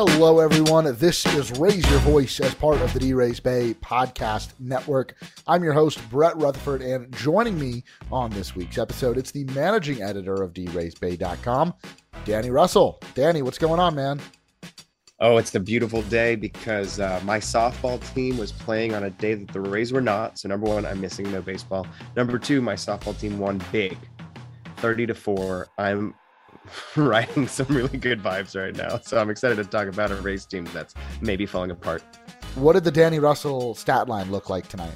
Hello, everyone. This is Raise Your Voice as part of the D Rays Bay podcast network. I'm your host, Brett Rutherford, and joining me on this week's episode, it's the managing editor of DRaysBay.com, Danny Russell. Danny, what's going on, man? Oh, it's a beautiful day because uh, my softball team was playing on a day that the Rays were not. So, number one, I'm missing no baseball. Number two, my softball team won big 30 to 4. I'm riding some really good vibes right now. So I'm excited to talk about a Rays team that's maybe falling apart. What did the Danny Russell stat line look like tonight?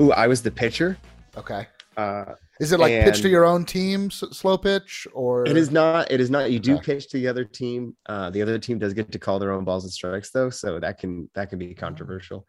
Ooh, I was the pitcher. Okay. Uh, is it like pitch to your own team, slow pitch, or it is not? It is not. You do okay. pitch to the other team. Uh, the other team does get to call their own balls and strikes, though, so that can that can be controversial.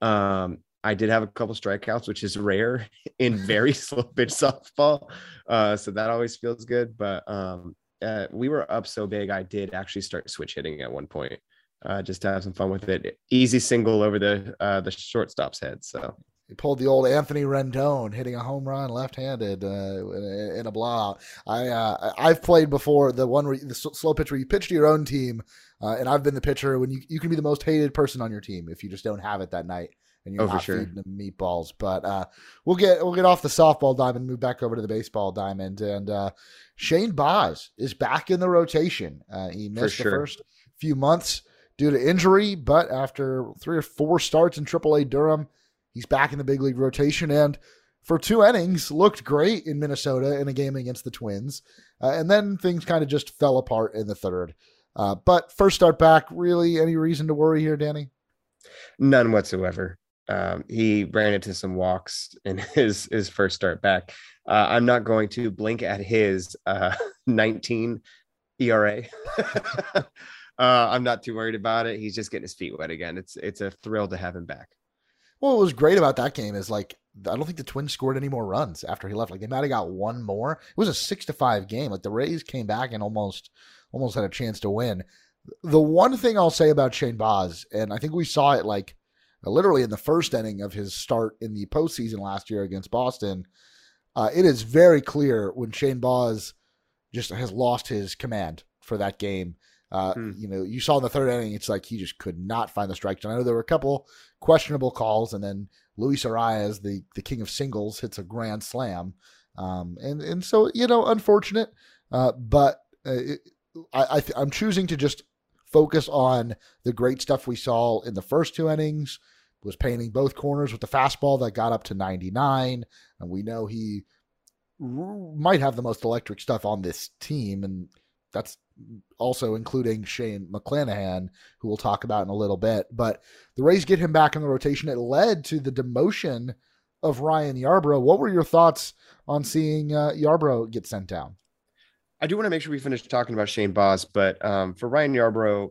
Um, I did have a couple strikeouts, which is rare in very slow pitch softball. Uh, so that always feels good. But um, uh, we were up so big, I did actually start switch hitting at one point, uh, just to have some fun with it. Easy single over the uh, the shortstop's head. So he pulled the old Anthony Rendon, hitting a home run left-handed uh, in a blowout. I uh, I've played before the one where the slow pitch where you pitch to your own team, uh, and I've been the pitcher when you you can be the most hated person on your team if you just don't have it that night and you're oh, not sure. feeding them meatballs. But uh, we'll get we'll get off the softball diamond, move back over to the baseball diamond, and uh, Shane Baz is back in the rotation. Uh, he missed sure. the first few months due to injury, but after three or four starts in AAA Durham, he's back in the big league rotation and. For two innings, looked great in Minnesota in a game against the Twins, uh, and then things kind of just fell apart in the third. Uh, but first start back, really, any reason to worry here, Danny? None whatsoever. Um, he ran into some walks in his his first start back. Uh, I'm not going to blink at his uh, 19 ERA. uh, I'm not too worried about it. He's just getting his feet wet again. It's it's a thrill to have him back. Well, what was great about that game is like I don't think the Twins scored any more runs after he left. Like they might have got one more. It was a six to five game. Like the Rays came back and almost almost had a chance to win. The one thing I'll say about Shane Baz, and I think we saw it like uh, literally in the first inning of his start in the postseason last year against Boston, uh, it is very clear when Shane Baz just has lost his command for that game. Uh, hmm. You know, you saw in the third inning, it's like he just could not find the strike zone. I know there were a couple questionable calls, and then Luis Arraez, the the king of singles, hits a grand slam, um, and and so you know, unfortunate, uh, but uh, it, I, I am choosing to just focus on the great stuff we saw in the first two innings. Was painting both corners with the fastball that got up to 99, and we know he might have the most electric stuff on this team, and that's also including Shane McClanahan, who we'll talk about in a little bit. But the Rays get him back in the rotation. It led to the demotion of Ryan Yarbrough. What were your thoughts on seeing uh, Yarbrough get sent down? I do want to make sure we finish talking about Shane Baz, but um, for Ryan Yarbrough,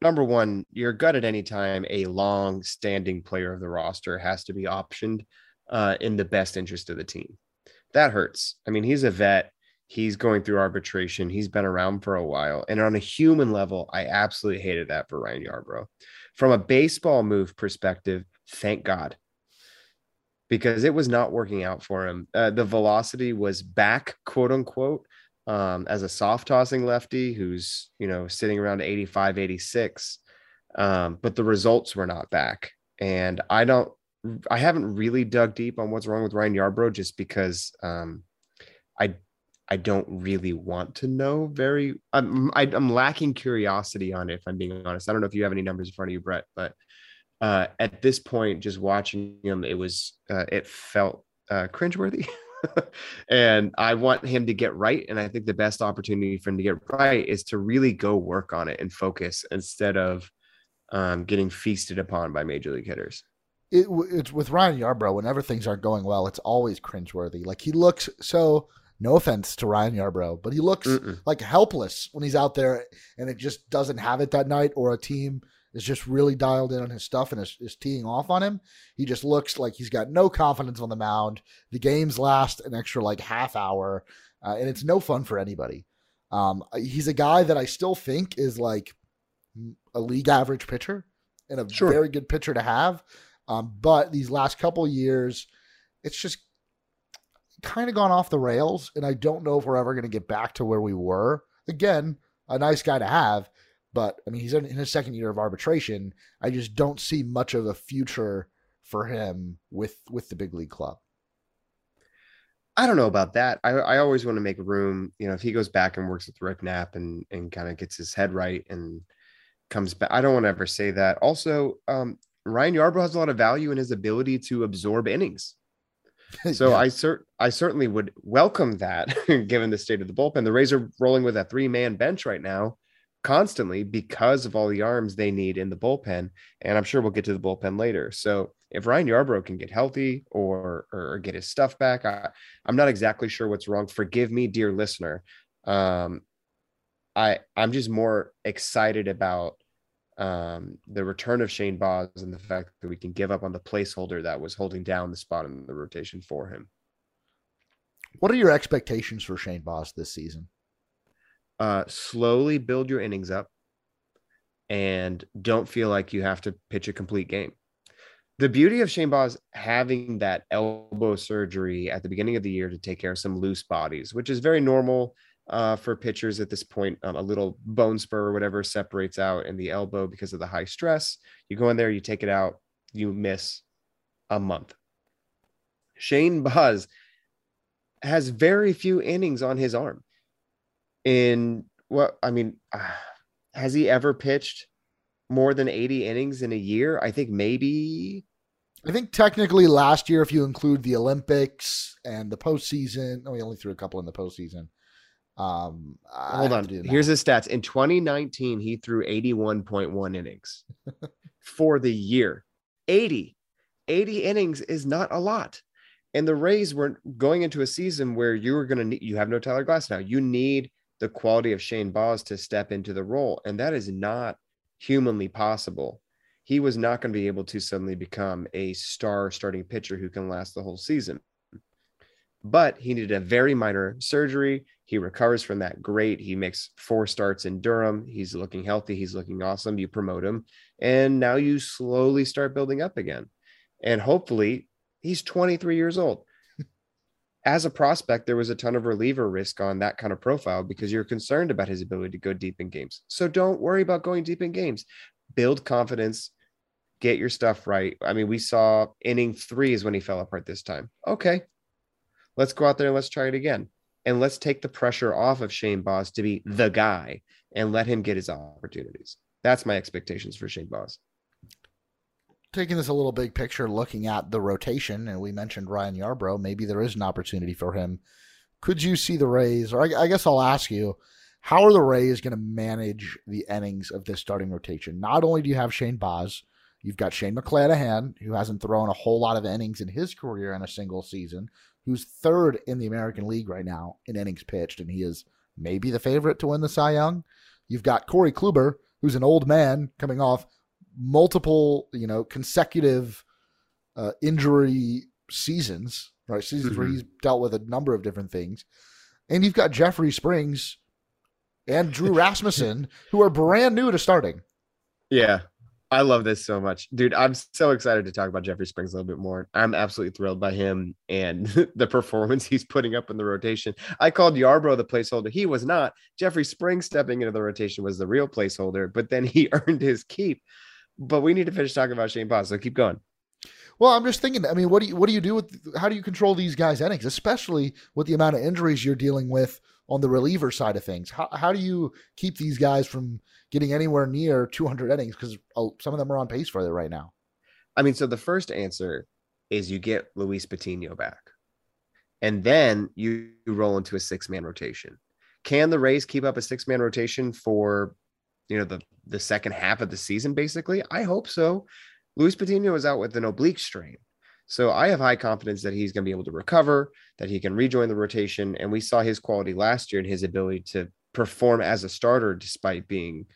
number one, your gut at any time, a long standing player of the roster has to be optioned uh, in the best interest of the team. That hurts. I mean, he's a vet. He's going through arbitration. He's been around for a while. And on a human level, I absolutely hated that for Ryan Yarbrough. From a baseball move perspective, thank God. Because it was not working out for him. Uh, the velocity was back, quote unquote, um, as a soft tossing lefty who's you know sitting around 85 86 um, but the results were not back. And i don't i haven't really dug deep on what's wrong with ryan yarbrough just because um, i i don't really want to know very i'm I, am i am lacking curiosity on it if i'm being honest. I don't know if you have any numbers in front of you brett but uh, at this point just watching him it was uh, it felt uh, cringeworthy and I want him to get right. And I think the best opportunity for him to get right is to really go work on it and focus instead of um, getting feasted upon by major league hitters. It, it's with Ryan Yarbrough. Whenever things aren't going well, it's always cringeworthy. Like he looks so. No offense to Ryan Yarbrough, but he looks Mm-mm. like helpless when he's out there, and it just doesn't have it that night, or a team is just really dialed in on his stuff and is, is teeing off on him. He just looks like he's got no confidence on the mound. The games last an extra like half hour, uh, and it's no fun for anybody. Um, he's a guy that I still think is like a league average pitcher and a sure. very good pitcher to have. Um, but these last couple years, it's just kind of gone off the rails, and I don't know if we're ever going to get back to where we were. Again, a nice guy to have, But I mean, he's in his second year of arbitration. I just don't see much of a future for him with with the big league club. I don't know about that. I, I always want to make room. You know, if he goes back and works with Rick Knapp and and kind of gets his head right and comes back, I don't want to ever say that. Also, um, Ryan Yarbrough has a lot of value in his ability to absorb innings. So yeah. I cert I certainly would welcome that, given the state of the bullpen. The Rays are rolling with a three man bench right now, constantly because of all the arms they need in the bullpen. And I'm sure we'll get to the bullpen later. So if Ryan Yarbrough can get healthy or or get his stuff back, I, I'm not exactly sure what's wrong. Forgive me, dear listener. Um, I I'm just more excited about um, the return of Shane Baz and the fact that we can give up on the placeholder that was holding down the spot in the rotation for him. What are your expectations for Shane Baz this season? Uh, slowly build your innings up and don't feel like you have to pitch a complete game the beauty of Shane Baz having that elbow surgery at the beginning of the year to take care of some loose bodies, which is very normal uh, for pitchers at this point. Um, a little bone spur or whatever separates out in the elbow because of the high stress. You go in there, you take it out, you miss a month. Shane Baz has very few innings on his arm. In what I mean, has he ever pitched more than 80 innings in a year. I think maybe. I think technically last year, if you include the Olympics and the postseason, oh, we only threw a couple in the postseason. Um, Hold on. Here's his stats. In 2019, he threw 81.1 innings for the year. 80. 80 innings is not a lot. And the Rays were going into a season where you were going to need, you have no Tyler Glasnow. You need the quality of Shane Baz to step into the role. And that is not humanly possible, he was not going to be able to suddenly become a star starting pitcher who can last the whole season. But he needed a very minor surgery. He recovers from that great. He makes four starts in Durham. He's looking healthy. He's looking awesome. You promote him. And now you slowly start building up again. And hopefully, he's 23 years old as a prospect, there was a ton of reliever risk on that kind of profile because you're concerned about his ability to go deep in games. So don't worry about going deep in games. Build confidence, get your stuff right. I mean, we saw inning three is when he fell apart this time. Okay, let's go out there and let's try it again. And let's take the pressure off of Shane Baz to be the guy and let him get his opportunities. That's my expectations for Shane Baz taking this a little big picture, looking at the rotation, and we mentioned Ryan Yarbrough, maybe there is an opportunity for him. Could you see the Rays, or I, I guess I'll ask you, how are the Rays going to manage the innings of this starting rotation? Not only do you have Shane Baz, you've got Shane McClanahan, who hasn't thrown a whole lot of innings in his career in a single season, who's third in the American League right now in innings pitched, and he is maybe the favorite to win the Cy Young. You've got Corey Kluber, who's an old man coming off multiple, you know, consecutive uh, injury seasons, right? Seasons mm-hmm. where he's dealt with a number of different things. And you've got Jeffrey Springs and Drew Rasmussen, who are brand new to starting. Yeah. I love this so much. Dude, I'm so excited to talk about Jeffrey Springs a little bit more. I'm absolutely thrilled by him and the performance he's putting up in the rotation. I called Yarbrough the placeholder. He was not. Jeffrey Springs stepping into the rotation was the real placeholder, but then he earned his keep but we need to finish talking about Shane Baz. So keep going. Well, I'm just thinking. I mean, what do you what do you do with how do you control these guys' innings, especially with the amount of injuries you're dealing with on the reliever side of things? How how do you keep these guys from getting anywhere near 200 innings because oh, some of them are on pace for it right now? I mean, so the first answer is you get Luis Patino back, and then you roll into a six man rotation. Can the Rays keep up a six man rotation for you know the the second half of the season basically. I hope so. Luis patino is out with an oblique strain. So i have high confidence that he's going to be able to recover that he can rejoin the rotation. And we saw his quality last year and his ability to perform as a starter despite being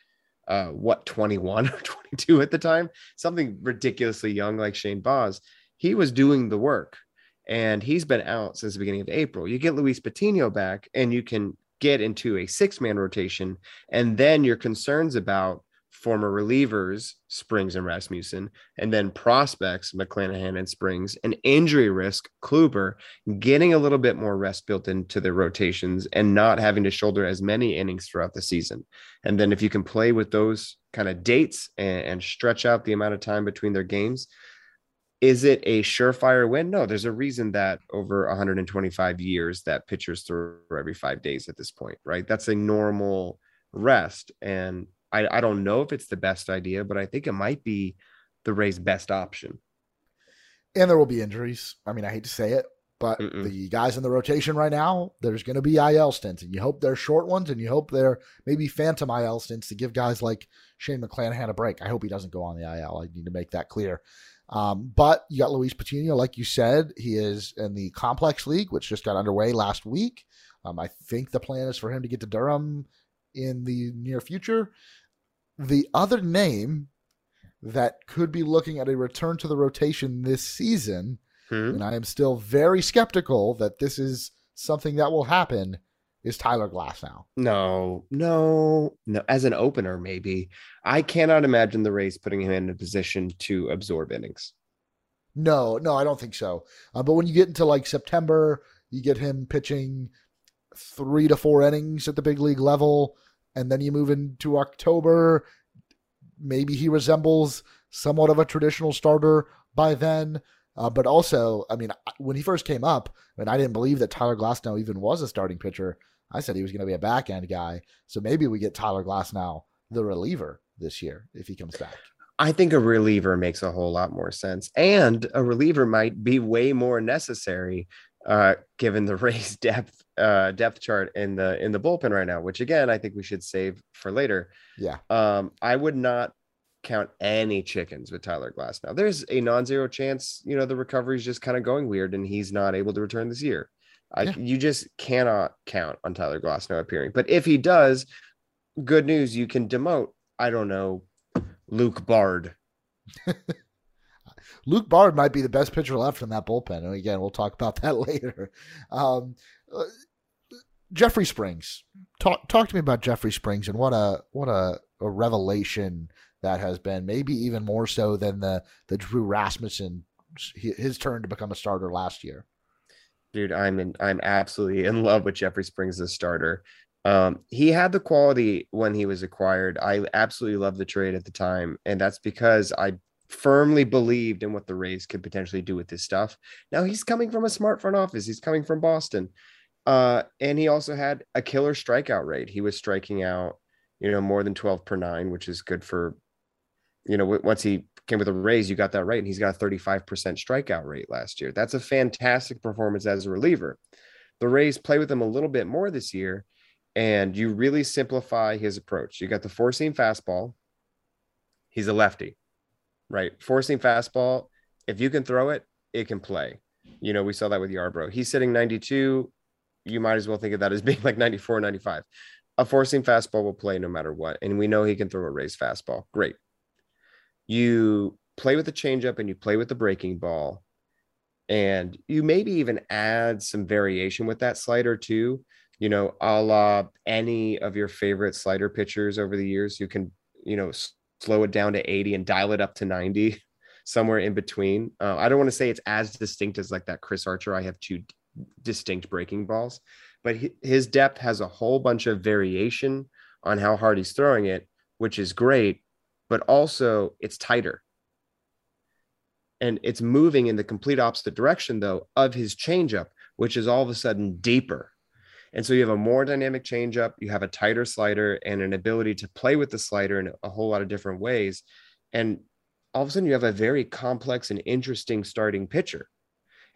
uh, what 21 or 22 at the time? Something ridiculously young like shane baz. He was doing the work and he's been out since the beginning of april. You get luis patino back and you can get into a six man rotation. And then your concerns about former relievers, Springs and Rasmussen, and then prospects, McClanahan and Springs, and injury risk, Kluber, getting a little bit more rest built into their rotations and not having to shoulder as many innings throughout the season. And then if you can play with those kind of dates and, and stretch out the amount of time between their games, is it a surefire win? No, there's a reason that over 125 years that pitchers throw every five days at this point, right? That's a normal rest. And I, I don't know if it's the best idea, but I think it might be the Rays' best option. And there will be injuries. I mean, I hate to say it, but Mm-mm. the guys in the rotation right now, there's going to be IL stints, and you hope they're short ones, and you hope they're maybe phantom IL stints to give guys like Shane McClanahan a break. I hope he doesn't go on the IL. I need to make that clear. Um, but you got Luis Patino, like you said, he is in the complex league, which just got underway last week. Um, I think the plan is for him to get to Durham in the near future. The other name that could be looking at a return to the rotation this season, hmm. and I am still very skeptical that this is something that will happen, is Tyler Glasnow. No, no, no. As an opener, maybe. I cannot imagine the Rays putting him in a position to absorb innings. No, no, I don't think so. Uh, but when you get into like September, you get him pitching three to four innings at the big league level and then you move into October. Maybe he resembles somewhat of a traditional starter by then. Uh, but also, I mean, when he first came up, and I didn't believe that Tyler Glasnow even was a starting pitcher, I said he was going to be a back end guy. So maybe we get Tyler Glasnow, the reliever, this year if he comes back. I think a reliever makes a whole lot more sense. And a reliever might be way more necessary uh, given the Rays depth uh, depth chart in the in the bullpen right now, which again I think we should save for later. Yeah. Um, I would not count any chickens with Tyler Glasnow. There's a non-zero chance, you know, the recovery is just kind of going weird and he's not able to return this year. I, yeah. You just cannot count on Tyler Glasnow appearing. But if he does, good news, you can demote. I don't know, Luke Bard. Luke Bard might be the best pitcher left in that bullpen. And again, we'll talk about that later. Um, uh, Jeffrey Springs. Talk talk to me about Jeffrey Springs and what a what a, a revelation that has been. Maybe even more so than the the Drew Rasmussen his turn to become a starter last year. Dude, I'm in, I'm absolutely in love with Jeffrey Springs as a starter. Um, he had the quality when he was acquired. I absolutely loved the trade at the time, and that's because I firmly believed in what the Rays could potentially do with this stuff. Now he's coming from a smart front office. He's coming from Boston. Uh, and he also had a killer strikeout rate. He was striking out, you know, more than 12 per nine, which is good for, you know, once he came with a raise, you got that right. And he's got a 35% strikeout rate last year. That's a fantastic performance as a reliever. The Rays play with him a little bit more this year, and you really simplify his approach. You got the four seam fastball. He's a lefty right? Four seam fastball. If you can throw it, it can play. You know, we saw that with Yarbrough. He's sitting 92. You might as well think of that as being like 94, 95. A four seam fastball will play no matter what. And we know he can throw a raised fastball. Great. You play with the changeup and you play with the breaking ball. And you maybe even add some variation with that slider too. You know, a la any of your favorite slider pitchers over the years, you can, you know, slow it down to 80 and dial it up to 90 somewhere in between uh, i don't want to say it's as distinct as like that chris archer i have two distinct breaking balls but his depth has a whole bunch of variation on how hard he's throwing it which is great but also it's tighter and it's moving in the complete opposite direction though of his changeup which is all of a sudden deeper and so you have a more dynamic changeup, you have a tighter slider, and an ability to play with the slider in a whole lot of different ways. And all of a sudden, you have a very complex and interesting starting pitcher.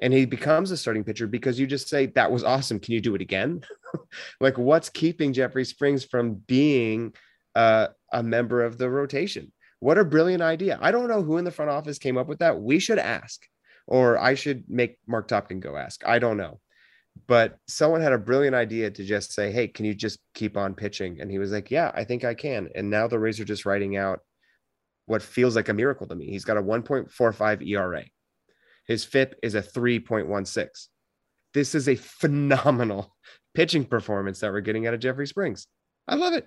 And he becomes a starting pitcher because you just say, That was awesome. Can you do it again? like, what's keeping Jeffrey Springs from being uh, a member of the rotation? What a brilliant idea. I don't know who in the front office came up with that. We should ask, or I should make Marc Topkin go ask. I don't know but someone had a brilliant idea to just say, Hey, can you just keep on pitching? And he was like, Yeah, I think I can. And now the Rays are just writing out what feels like a miracle to me. He's got a 1.45 ERA. His FIP is a 3.16. This is a phenomenal pitching performance that we're getting out of Jeffrey Springs. I love it.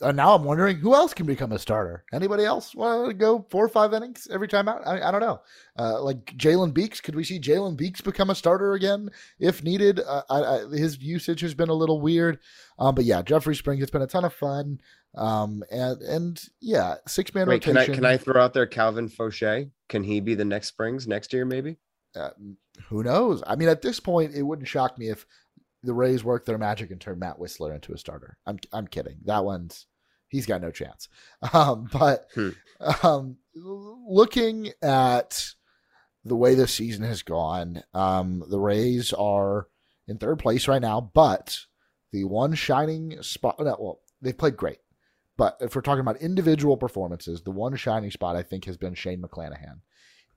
And now I'm wondering who else can become a starter. Anybody else want to go four or five innings every time out? I, I don't know. Uh, like Jalen Beeks, could we see Jalen Beeks become a starter again if needed? Uh, I, I, his usage has been a little weird, um, but yeah, Jeffrey Springs. It's been a ton of fun, um, and and yeah, six man rotation. Can I can I throw out there Calvin Faucher? Can he be the next Springs next year? Maybe. Uh, who knows? I mean, at this point, it wouldn't shock me if the Rays work their magic and turn Matt Wisler into a starter. I'm I'm kidding. That one's he's got no chance. Um, but hmm. um, looking at the way the season has gone, um, the Rays are in third place right now, but the one shining spot. No, well, they've played great. But if we're talking about individual performances, the one shining spot I think has been Shane McClanahan.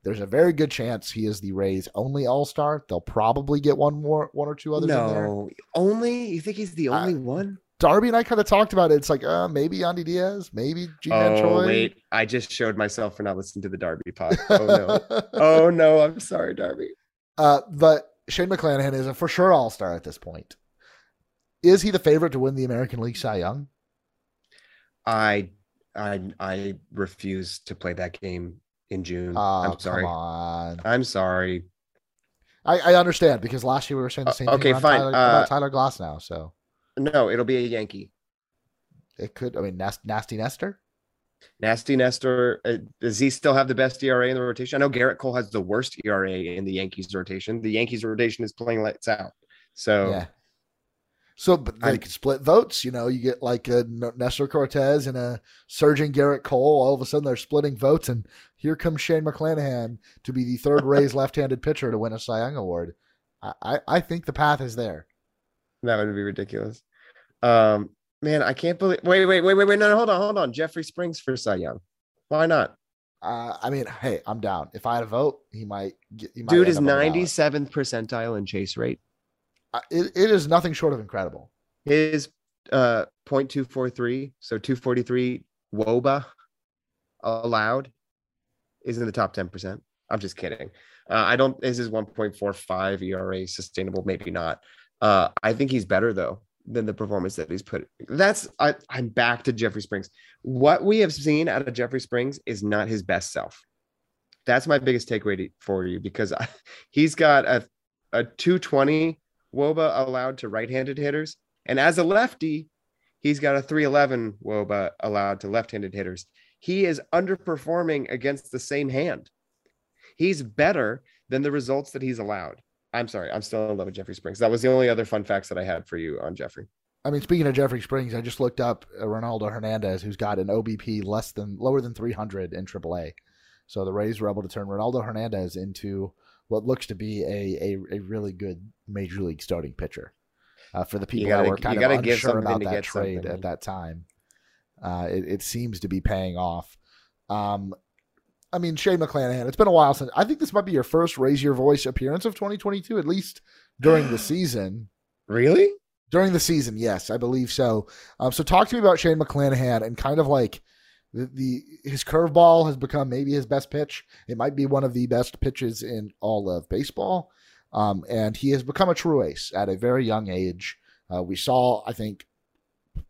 There's a very good chance he is the Rays' only All Star. They'll probably get one more, one or two others. No, only you think he's the only one? Darby and I kind of talked about it. It's like, uh, maybe Yandy Diaz, maybe Ji-Man oh, Choi. wait, I just showed myself for not listening to the Darby pod. Oh no, oh no, I'm sorry, Darby. Uh, but Shane McClanahan is a for sure All Star at this point. Is he the favorite to win the American League Cy Young? I, I, I refuse to play that game in June. Oh, I'm sorry. I'm sorry. I, I, understand because last year we were saying the uh, same uh, okay, thing fine. Tyler, uh, Tyler Glasnow. So no, it'll be a Yankee. It could. I mean, nasty Nestor. Nasty Nestor. Uh, does he still have the best ERA in the rotation? I know Gerrit Cole has the worst ERA in the Yankees rotation. The Yankees rotation is playing lights out. So yeah. So, but they I, could split votes. You know, you get like a Nestor Cortes and a surging Gerrit Cole. All of a sudden, they're splitting votes, and here comes Shane McClanahan to be the third Rays left-handed pitcher to win a Cy Young award. I, I, I think the path is there. That would be ridiculous. Um, man, I can't believe. Wait, wait, wait, wait, wait. No, no, hold on, hold on. Jeffrey Springs for Cy Young. Why not? Uh, I mean, hey, I'm down. If I had a vote, he might. Get, he might Dude is 97th percentile in chase rate it, it is nothing short of incredible. His uh 0.243, so 243 woba allowed is in the top 10%. I'm just kidding. Uh, I don't is his 1.45 ERA sustainable? Maybe not. Uh, I think he's better though than the performance that he's put. That's I, I'm back to Jeffrey Springs. What we have seen out of Jeffrey Springs is not his best self. That's my biggest takeaway for you because I, he's got a a 220 Woba allowed to right-handed hitters, and as a lefty, he's got a 311 Woba allowed to left-handed hitters. He is underperforming against the same hand. He's better than the results that he's allowed. I'm sorry, I'm still in love with Jeffrey Springs. That was the only other fun facts that I had for you on Jeffrey. I mean, speaking of Jeffrey Springs, I just looked up Ronaldo Hernandez, who's got an OBP less than lower than 300 in AAA. So the Rays were able to turn Ronaldo Hernandez into what looks to be a, a, a really good major league starting pitcher. Uh, for the people gotta, that were kind of unsure about that trade at that time, uh, it, it, seems to be paying off. Um, I mean, Shane McClanahan, it's been a while since I think this might be your first Raise Your Voice appearance of 2022, at least during the season. Really? During the season, yes, I believe so. Um, so talk to me about Shane McClanahan and kind of like the, the his curveball has become maybe his best pitch. It might be one of the best pitches in all of baseball. Um, and he has become a true ace at a very young age. Uh, we saw, I think,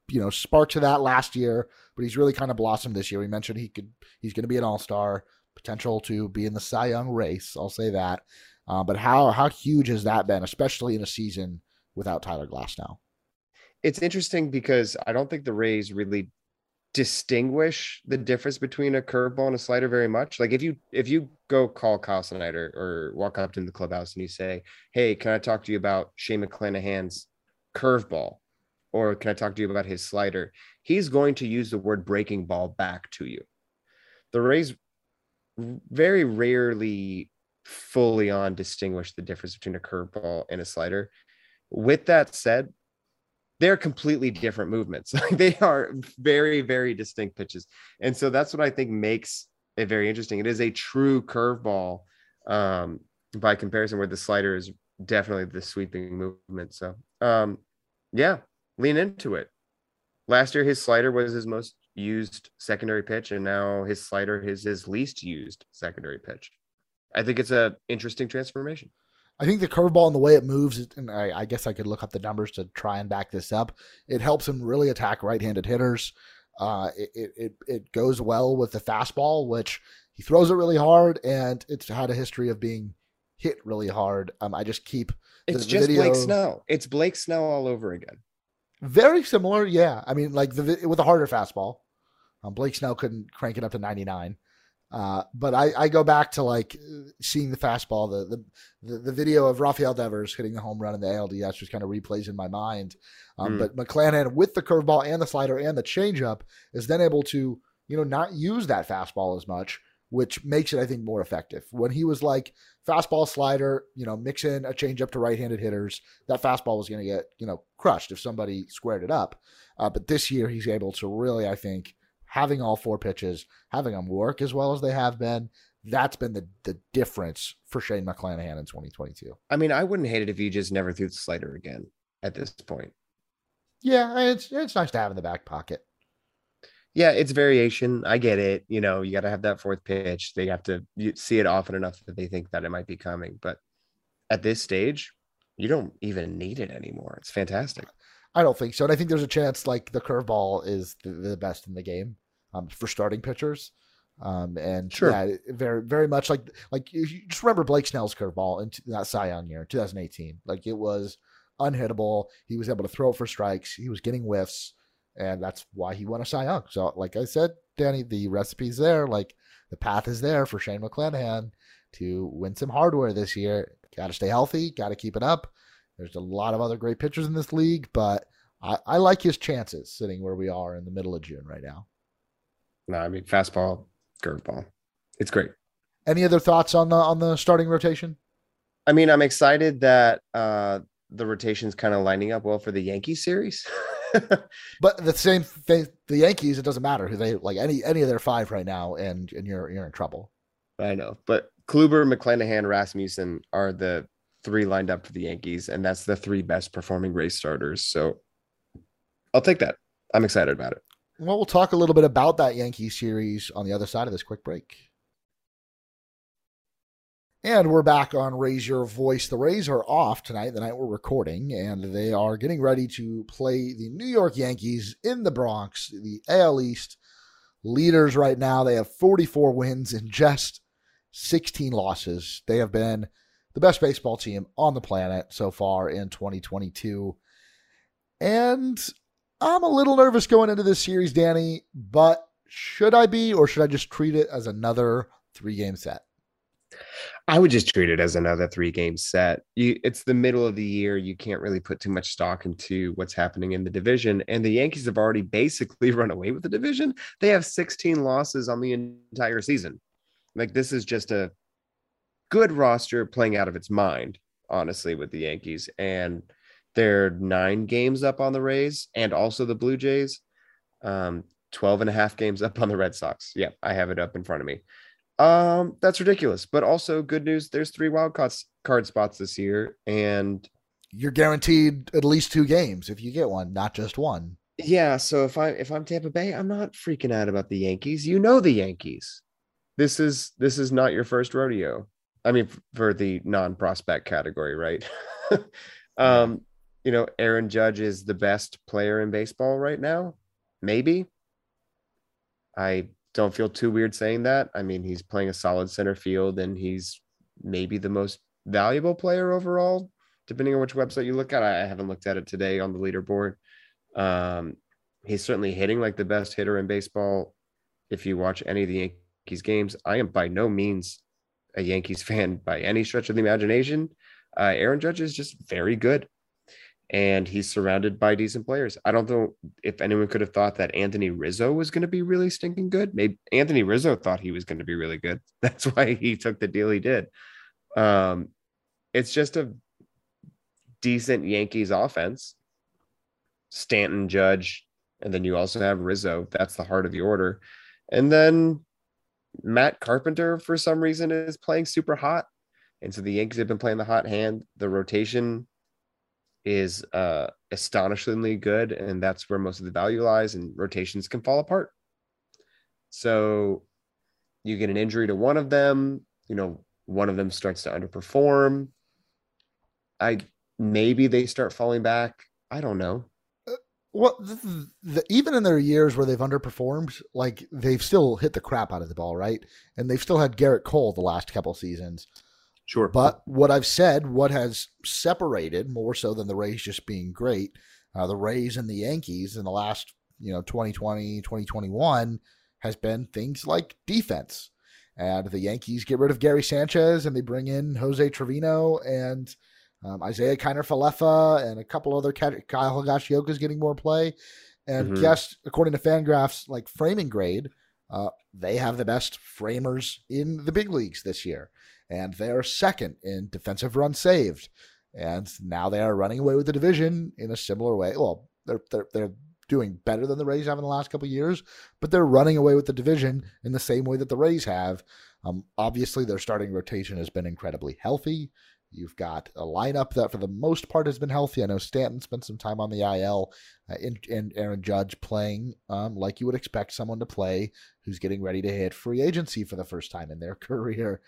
you know, sparks of that last year, but he's really kind of blossomed this year. We mentioned he could, he's going to be an all star, potential to be in the Cy Young race. I'll say that. Uh, but how how huge has that been, especially in a season without Tyler Glasnow? It's interesting because I don't think the Rays really distinguish the difference between a curveball and a slider very much. Like if you if you go call Kyle Snyder or walk up to the clubhouse and you say, "Hey, can I talk to you about Shane McClanahan's curveball?" Or can I talk to you about his slider? He's going to use the word breaking ball back to you. The Rays very rarely fully on distinguish the difference between a curveball and a slider. With that said, they're completely different movements. they are very, very distinct pitches. And so that's what I think makes it very interesting. It is a true curveball um, by comparison, where the slider is definitely the sweeping movement. So, um, yeah, lean into it. Last year, his slider was his most used secondary pitch, and now his slider is his least used secondary pitch. I think it's a interesting transformation. I think the curveball and the way it moves, and I, I, guess I could look up the numbers to try and back this up. It helps him really attack right-handed hitters. Uh, it, it it goes well with the fastball, which he throws it really hard, and it's had a history of being hit really hard. Um, I just keep it's just video... Blake Snell. It's Blake Snell all over again. Very similar, yeah. I mean, like the with a harder fastball. Um, Blake Snell couldn't crank it up to 99. Uh, but I, I go back to like seeing the fastball, the, the the video of Rafael Devers hitting the home run in the ALDS just kind of replays in my mind. Um, mm. But McClanahan with the curveball and the slider and the changeup is then able to you know not use that fastball as much, which makes it I think more effective. When he was like fastball slider, you know, mix in a changeup to right-handed hitters, that fastball was going to get you know crushed if somebody squared it up. Uh, but this year he's able to really I think having all four pitches, having them work as well as they have been, that's been the, the difference for Shane McClanahan in 2022. I mean, I wouldn't hate it if he just never threw the slider again at this point. Yeah, it's it's nice to have in the back pocket. Yeah, it's variation. I get it. You know, you got to have that fourth pitch. They have to see it often enough that they think that it might be coming. But at this stage, you don't even need it anymore. It's fantastic. I don't think so. And I think there's a chance like the curveball is the, the best in the game um, for starting pitchers. Um, and sure. yeah, very, very much like, like you just remember Blake Snell's curveball in that Cy Young year, 2018. Like it was unhittable. He was able to throw it for strikes. He was getting whiffs, and that's why he won a Cy Young. So, like I said, Danny, the recipe's there. Like the path is there for Shane McClanahan to win some hardware this year. Got to stay healthy. Got to keep it up. There's a lot of other great pitchers in this league, but I, I like his chances sitting where we are in the middle of June right now. No, I mean fastball, curveball. It's great. Any other thoughts on the on the starting rotation? I mean, I'm excited that uh the rotation's kind of lining up well for the Yankee series. but the same thing, the Yankees, it doesn't matter who they like any any of their five right now, and and you're you're in trouble. I know, but Kluber, McClanahan, Rasmussen are the three lined up for the Yankees, and that's the three best performing Rays starters. So I'll take that. I'm excited about it. Well, we'll talk a little bit about that Yankee series on the other side of this quick break. And we're back on Raise Your Voice. The Rays are off tonight, the night we're recording, and they are getting ready to play the New York Yankees in the Bronx, the AL East leaders right now. They have 44 wins and just 16 losses. They have been the best baseball team on the planet so far in 2022. And I'm a little nervous going into this series, Danny, but should I be, or should I just treat it as another three game set? I would just treat it as another three game set. You, it's the middle of the year. You can't really put too much stock into what's happening in the division. And the Yankees have already basically run away with the division. They have 16 losses on the entire season. Like, this is just a good roster playing out of its mind, honestly, with the Yankees. And they're nine games up on the Rays and also the Blue Jays. Um, 12 and a half games up on the Red Sox. Yeah, I have it up in front of me. Um, that's ridiculous. But also good news, there's three wild card spots this year, and you're guaranteed at least two games if you get one, not just one. Yeah. So if I if I'm Tampa Bay, I'm not freaking out about the Yankees. You know the Yankees. This is this is not your first rodeo. I mean, for the non-prospect category, right? um, you know, Aaron Judge is the best player in baseball right now? Maybe. I don't feel too weird saying that. I mean, he's playing a solid center field and he's maybe the most valuable player overall, depending on which website you look at. I haven't looked at it today on the leaderboard. Um, he's certainly hitting like the best hitter in baseball. If you watch any of the Yankees games, I am by no means a Yankees fan by any stretch of the imagination. Uh, Aaron Judge is just very good and he's surrounded by decent players. I don't know if anyone could have thought that Anthony Rizzo was going to be really stinking good. Maybe Anthony Rizzo thought he was going to be really good. That's why he took the deal he did. Um, it's just a decent Yankees offense. Stanton, Judge, and then you also have Rizzo. That's the heart of the order. And then Matt Carpenter, for some reason, is playing super hot. And so the Yankees have been playing the hot hand. The rotation is uh, astonishingly good, and that's where most of the value lies. And rotations can fall apart. So you get an injury to one of them, you know, one of them starts to underperform. I maybe they start falling back. I don't know. Well, the, the, even in their years where they've underperformed, like they've still hit the crap out of the ball, right? And they've still had Gerrit Cole the last couple seasons. Sure. But what I've said, what has separated more so than the Rays just being great, uh, the Rays and the Yankees in the last, you know, 2020, 2021 has been things like defense. And the Yankees get rid of Gary Sanchez and they bring in Jose Trevino and um, Isiah Kiner Falefa and a couple other Kyle Higashioka is getting more play. And mm-hmm. yes, according to Fangraphs, like framing grade, uh, they have the best framers in the big leagues this year. And they are second in defensive runs saved. And now they are running away with the division in a similar way. Well, they're, they're, they're doing better than the Rays have in the last couple years, but they're running away with the division in the same way that the Rays have. Um, obviously, their starting rotation has been incredibly healthy. You've got a lineup that, for the most part, has been healthy. I know Stanton spent some time on the IL, uh, and, and Aaron Judge playing um, like you would expect someone to play who's getting ready to hit free agency for the first time in their career,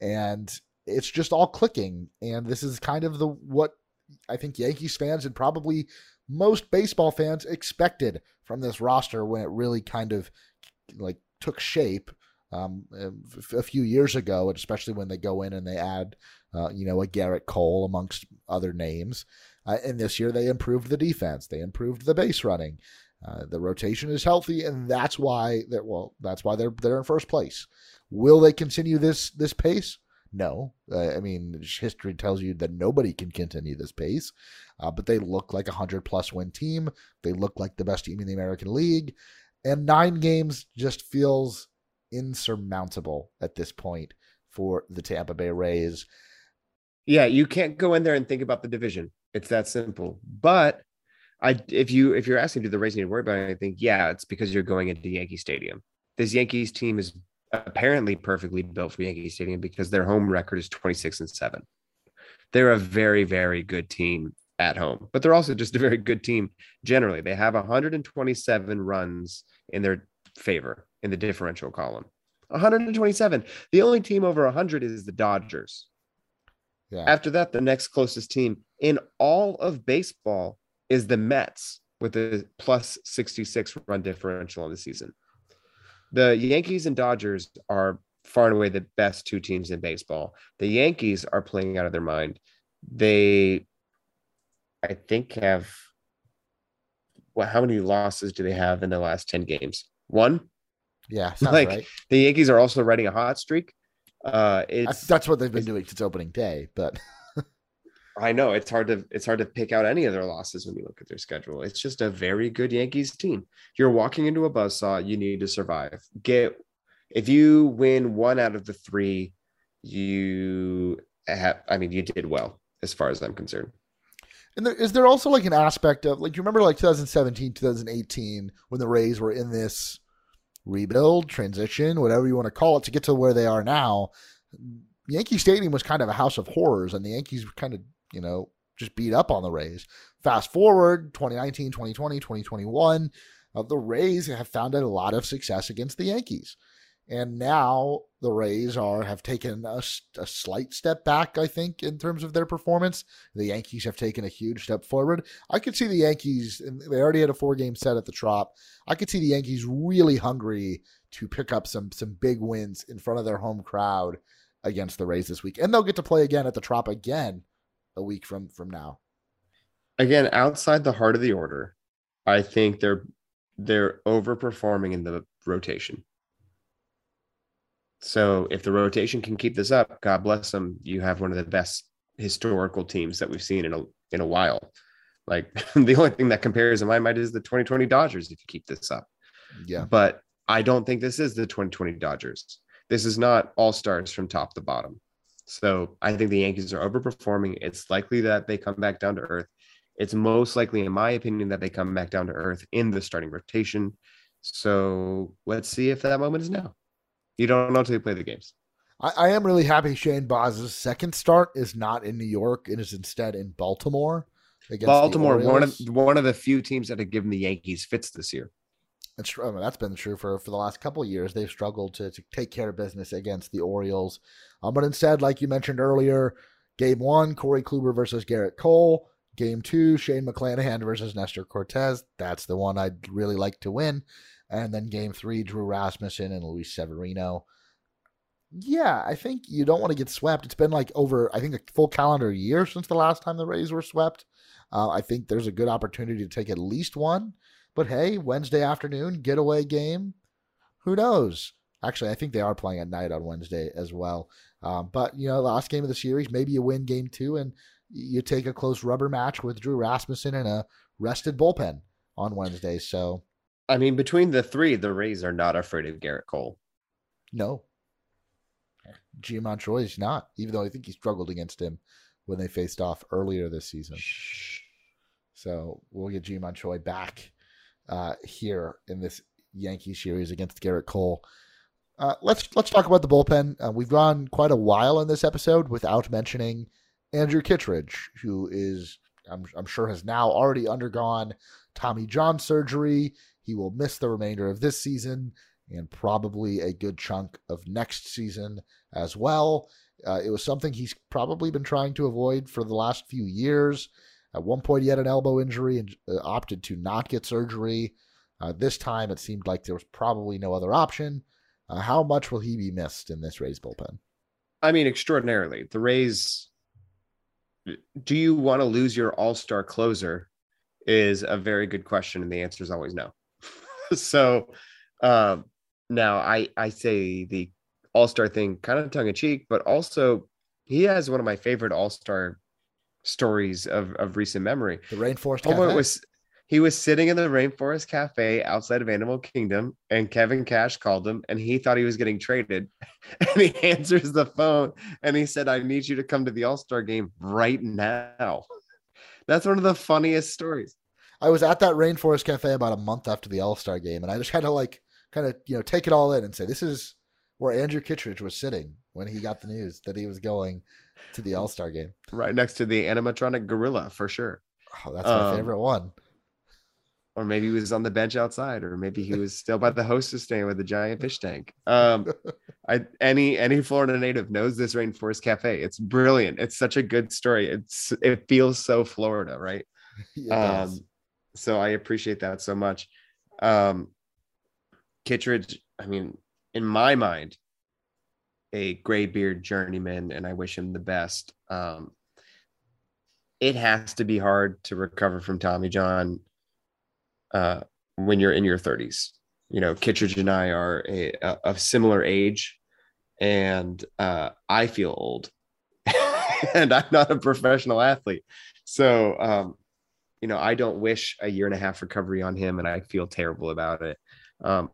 and it's just all clicking. And this is kind of the what I think Yankees fans and probably most baseball fans expected from this roster when it really kind of like took shape um, a few years ago, especially when they go in and they add, uh, you know, a Gerrit Cole amongst other names. Uh, and this year they improved the defense, they improved the base running. Uh, the rotation is healthy, and that's why that well, that's why they're they're in first place. Will they continue this this pace? No, uh, I mean history tells you that nobody can continue this pace. Uh, but they look like a hundred plus win team. They look like the best team in the American League, and nine games just feels insurmountable at this point for the Tampa Bay Rays. Yeah, you can't go in there and think about the division. It's that simple. But I if you if you're asking do the Rays need to worry about anything, yeah, it's because you're going into Yankee Stadium. This Yankees team is apparently perfectly built for Yankee Stadium because their home record is 26 and 7. They're a very, very good team at home, but they're also just a very good team generally. They have 127 runs in their favor in the differential column. 127. The only team over 100 is the Dodgers. Yeah. After that, the next closest team in all of baseball is the Mets with a plus 66 run differential on the season. The Yankees and Dodgers are far and away the best two teams in baseball. The Yankees are playing out of their mind. They, I think, have well, how many losses do they have in the last 10 games? One? Yeah, like right. the Yankees are also riding a hot streak. Uh, it's that's what they've been doing since opening day. But I know it's hard to it's hard to pick out any of their losses when you look at their schedule. It's just a very good Yankees team. You're walking into a buzzsaw. You need to survive. Get if you win one out of the three, you have. I mean, you did well as far as I'm concerned. And there, is there also like an aspect of like you remember like 2017, 2018 when the Rays were in this rebuild, transition, whatever you want to call it, to get to where they are now. Yankee Stadium was kind of a house of horrors, and the Yankees were kind of, you know, just beat up on the Rays. Fast forward 2019, 2020, 2021, uh, the Rays have found a lot of success against the Yankees. And now the Rays are have taken a, a, slight step back, I think, in terms of their performance. The Yankees have taken a huge step forward. I could see the Yankees, and they already had a four game set at the Trop. I could see the Yankees really hungry to pick up some some big wins in front of their home crowd against the Rays this week, and they'll get to play again at the Trop again a week from from now. Again, outside the heart of the order, I think they're they're overperforming in the rotation. So if the rotation can keep this up, God bless them. You have one of the best historical teams that we've seen in a in a while. Like the only thing that compares in my mind is the 2020 Dodgers if you keep this up. Yeah. But I don't think this is the 2020 Dodgers. This is not all stars from top to bottom. So I think the Yankees are overperforming. It's likely that they come back down to earth. It's most likely, in my opinion, that they come back down to earth in the starting rotation. So let's see if that moment is now. You don't know until you play the games. I, I am really happy Shane Baz's second start is not in New York and is instead in Baltimore. Baltimore, one of one of the few teams that have given the Yankees fits this year. That's true. I mean, that's been true for, for the last couple of years. They've struggled to, to take care of business against the Orioles. Um, but instead, like you mentioned earlier, Game one, Corey Kluber versus Gerrit Cole. Game two, Shane McClanahan versus Nestor Cortes. That's the one I'd really like to win. And then game three, Drew Rasmussen and Luis Severino. Yeah, I think you don't want to get swept. It's been like over, I think, a full calendar year since the last time the Rays were swept. Uh, I think there's a good opportunity to take at least one. But hey, Wednesday afternoon, getaway game. Who knows? Actually, I think they are playing at night on Wednesday as well. Um, but, you know, last game of the series, maybe you win game two and you take a close rubber match with Drew Rasmussen and a rested bullpen on Wednesday. So, I mean, between the three, the Rays are not afraid of Gerrit Cole. No. Ji-Man Choi is not, even though I think he struggled against him when they faced off earlier this season. So we'll get Ji-Man Choi back uh, here in this Yankee series against Gerrit Cole. Uh, let's let's talk about the bullpen. Uh, we've gone quite a while in this episode without mentioning Andrew Kittredge, who is I'm, I'm sure has now already undergone Tommy John surgery. He will miss the remainder of this season and probably a good chunk of next season as well. Uh, it was something he's probably been trying to avoid for the last few years. At one point, he had an elbow injury and uh, opted to not get surgery. Uh, this time, it seemed like there was probably no other option. Uh, how much will he be missed in this Rays bullpen? I mean, extraordinarily. The Rays. Do you want to lose your all star closer? Is a very good question, and the answer is always no. so, um, now I I say the all star thing kind of tongue in cheek, but also he has one of my favorite all star stories of, of recent memory. The Rainforest Homer Cafe? was he was sitting in the Rainforest Cafe outside of Animal Kingdom, and Kevin Cash called him, and he thought he was getting traded. And he answers the phone, and he said, "I need you to come to the All Star game right now." That's one of the funniest stories. I was at that Rainforest Cafe about a month after the All Star game, and I just had to like kind of you know take it all in and say this is where Andrew Kittredge was sitting when he got the news that he was going to the All Star game. Right next to the animatronic gorilla, for sure. Oh, that's my Um, favorite one. Or maybe he was on the bench outside, or maybe he was still by the hostess stand with the giant fish tank. Um, I any any Florida native knows this Rainforest Cafe. It's brilliant. It's such a good story. It's it feels so Florida, right? Does. Um, so I appreciate that so much. Um, Kittredge, I mean, in my mind, a graybeard journeyman, and I wish him the best. Um, it has to be hard to recover from Tommy John uh, when you're in your 30s. You know, Kittredge and I are a, a, of similar age, and uh, I feel old, and I'm not a professional athlete. So, um, you know, I don't wish a year and a half recovery on him, and I feel terrible about it. Um,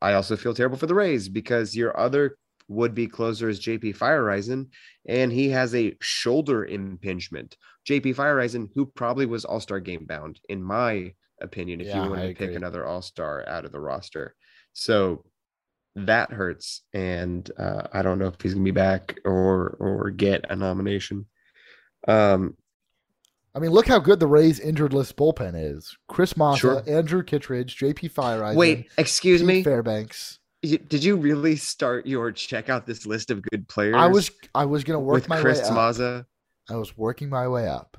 I also feel terrible for the Rays because your other would-be closer is JP Feyereisen, and he has a shoulder impingement. JP Feyereisen, who probably was All-Star game bound, in my opinion, if Yeah, you wanted I to pick another All-Star out of the roster. So that hurts, and uh, I don't know if he's gonna be back or or get a nomination. Um, I mean, look how good the Rays injured list bullpen is. Chris Mazza, Sure. Andrew Kittredge, JP Feyereisen. wait, excuse Pete me. Fairbanks. Did you really start your check out this list of good players? I was I was gonna work with my Chris way up. Mazza. I was working my way up.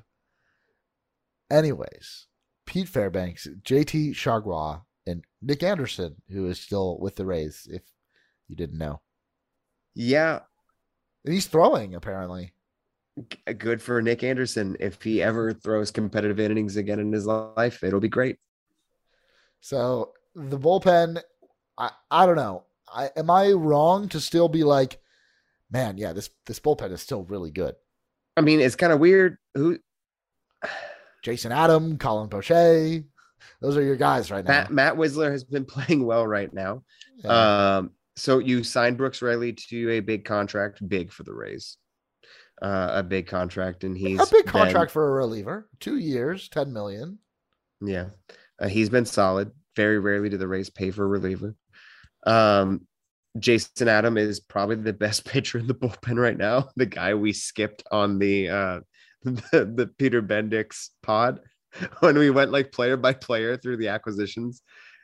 Anyways, Pete Fairbanks, JT Chargois, and Nick Anderson, who is still with the Rays, if you didn't know. Yeah, And he's throwing, apparently. Good for Nick Anderson. If he ever throws competitive innings again in his life, it'll be great. So the bullpen, I, I don't know. I am I wrong to still be like, man, yeah, this this bullpen is still really good. I mean, it's kind of weird. Who Jason Adam, Colin Poche, those are your guys right now. Matt, Matt Wisler has been playing well right now. Yeah. Um, so you signed Brooks Raley to a big contract, big for the Rays, uh, a big contract, and he's a big been- contract for a reliever, two years, ten million. Yeah, uh, he's been solid. Very rarely do the Rays pay for a reliever. Um, Jason Adam is probably the best pitcher in the bullpen right now. The guy we skipped on the uh, the, the Peter Bendix pod when we went like player by player through the acquisitions,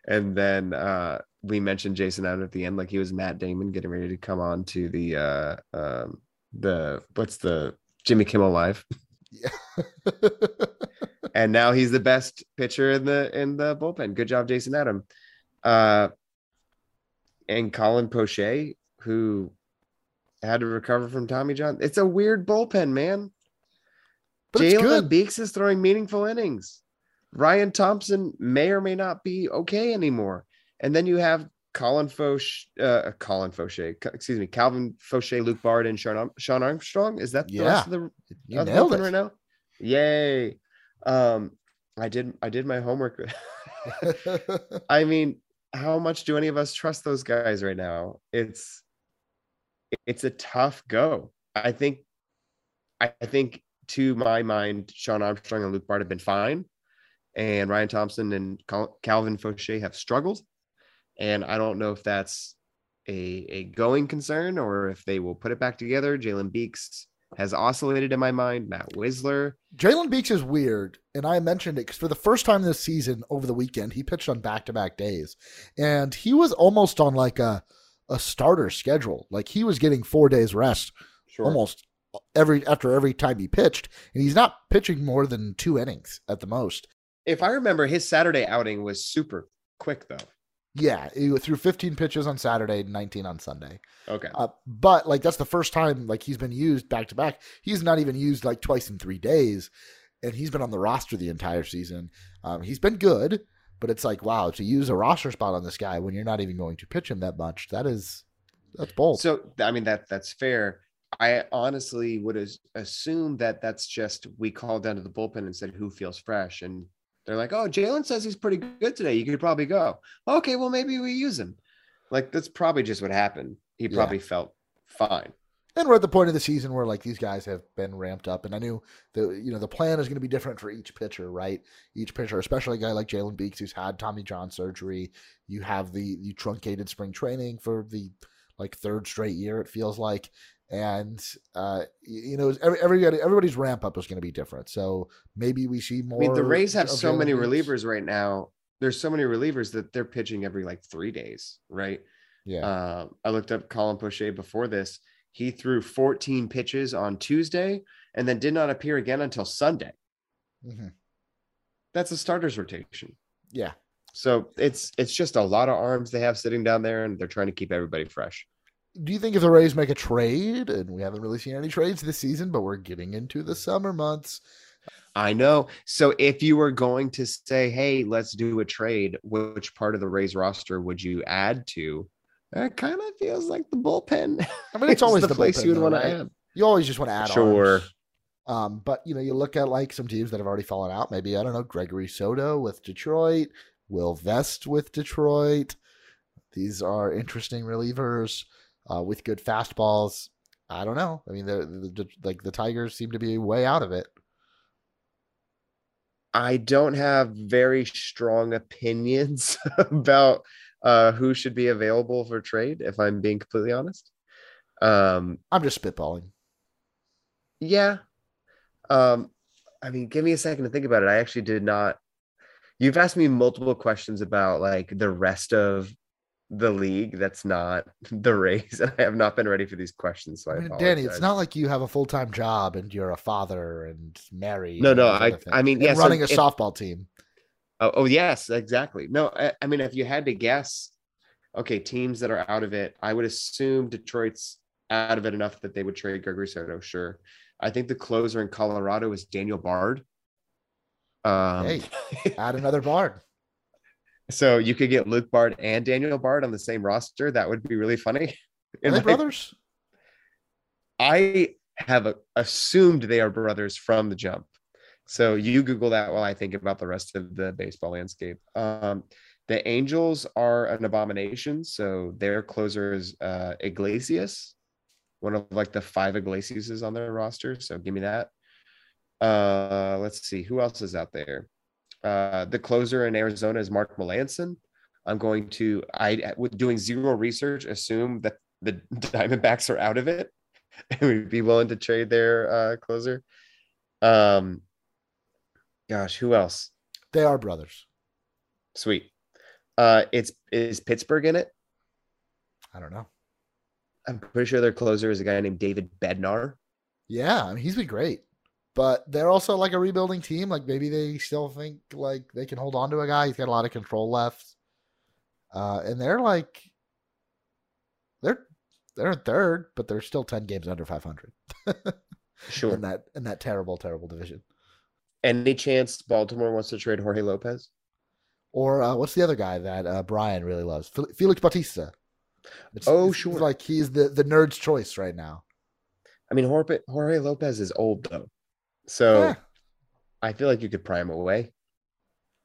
and then uh, we mentioned Jason Adam at the end, like he was Matt Damon getting ready to come on to the uh, um, the what's the Jimmy Kimmel Live. Yeah. and now he's the best pitcher in the in the bullpen. Good job, Jason Adam. Uh, and Colin Poche, who had to recover from Tommy John. It's a weird bullpen, man. but it's Jalen good. Beeks is throwing meaningful innings. Ryan Thompson may or may not be okay anymore. And then you have Colin Foch, uh, Colin Faucher, excuse me, Calvin Faucher, Luke Bard, and Shawn, Shawn Armstrong. Is that the Yeah. rest of the You of the nailed it. right now? Yay! Um, I did I did my homework. I mean, how much do any of us trust those guys right now? It's it's a tough go. I think I think to my mind, Shawn Armstrong and Luke Bard have been fine, and Ryan Thompson and Calvin Faucher have struggled. And I don't know if that's a a going concern or if they will put it back together. Jalen Beeks has oscillated in my mind. Matt Wisler, Jalen Beeks is weird, and I mentioned it because for the first time this season, over the weekend, he pitched on back-to-back days, and he was almost on like a a starter schedule. Like he was getting four days rest sure. almost every after every time he pitched, and he's not pitching more than two innings at the most. If I remember, his Saturday outing was super quick though. Yeah, he threw 15 pitches on Saturday, 19 on Sunday. Okay. Uh, but like that's the first time like he's been used back to back. He's not even used like twice in three days, and he's been on the roster the entire season. Um, he's been good, but it's like wow to use a roster spot on this guy when you're not even going to pitch him that much. That is that's bold. So I mean that that's fair. I honestly would assume that that's just we called down to the bullpen and said who feels fresh, and they're like, "Oh, Jalen says he's pretty good today. You could probably go." Okay, well maybe we use him. Like that's probably just what happened. He Yeah. probably felt fine. and we're at the point of the season where like these guys have been ramped up, and I knew the you know the plan is going to be different for each pitcher, right? Each pitcher, especially a guy like Jalen Beeks who's had Tommy John surgery. You have the the truncated spring training for the like third straight year. It feels like, and uh, you know every, everybody everybody's ramp up is going to be different. So maybe we see more. I mean, the Rays have so many relievers right now. There's so many relievers that they're pitching every like three days, right? Yeah, Uh, I looked up Colin Poche before this. He threw 14 pitches on Tuesday and then did not appear again until Sunday. Mhm. That's a starter's rotation. yeah. So it's it's just a lot of arms they have sitting down there, and they're trying to keep everybody fresh. Do you think if the Rays make a trade, and we haven't really seen any trades this season, but we're getting into the summer months, I know. So if you were going to say, "Hey, let's do a trade," which part of the Rays roster would you add to? It kind of feels like the bullpen. I mean, it's always the, place bullpen, you would want right? to add. You always just want to add Sure. Um, but you know, you look at like some teams that have already fallen out. Maybe I don't know Gregory Soto with Detroit, Will Vest with Detroit. These are interesting relievers uh, with good fastballs. I don't know. I mean, the, like the Tigers seem to be way out of it. I don't have very strong opinions about uh, who should be available for trade, if I'm being completely honest. Um, I'm just spitballing. yeah. Um, I mean, give me a second to think about it. I actually did not. You've asked me multiple questions about like the rest of the league that's not the race, and I have not been ready for these questions. So I, mean, Danny, it's not like you have a full time job and you're a father and married. No, no, I- I mean, and yeah, so running a if- softball team. Oh, oh yes, exactly. No, I, I mean, if you had to guess, okay, teams that are out of it, I would assume Detroit's out of it enough that they would trade Gregory Soto. Sure, I think the closer in Colorado is Daniel Bard. Um, Hey, add another Bard. So you could get Luke Bard and Daniel Bard on the same roster. That would be really funny. Are they brothers? I have assumed they are brothers from the jump. So you Google that while I think about the rest of the baseball landscape. Um, the Angels are an abomination. So their closer is uh, Iglesias, one of like the five Iglesias on their roster. So give me that. Uh, let's see who else is out there. Uh, the closer in Arizona is Mark Melancon. I'm going to I with doing zero research assume that the Diamondbacks are out of it and we'd be willing to trade their uh, closer. Um, gosh, who else? They are brothers. Sweet. Uh, it's is Pittsburgh in it? I don't know. I'm pretty sure their closer is a guy named David Bednar. Yeah, I mean, he's been great, but they're also like a rebuilding team. Like maybe they still think like they can hold on to a guy. He's got a lot of control left, uh, and they're like they're they're in third, but they're still ten games under five hundred. Sure. in that in that terrible, terrible division. Any chance Baltimore wants to trade Jorge Lopez? Or uh, what's the other guy that uh, Brian really loves? Felix Bautista. It's, Oh, it's sure. like he's the the nerd's choice right now. I mean, Jorge, Jorge Lopez is old though, so Yeah, I feel like you could pry him away.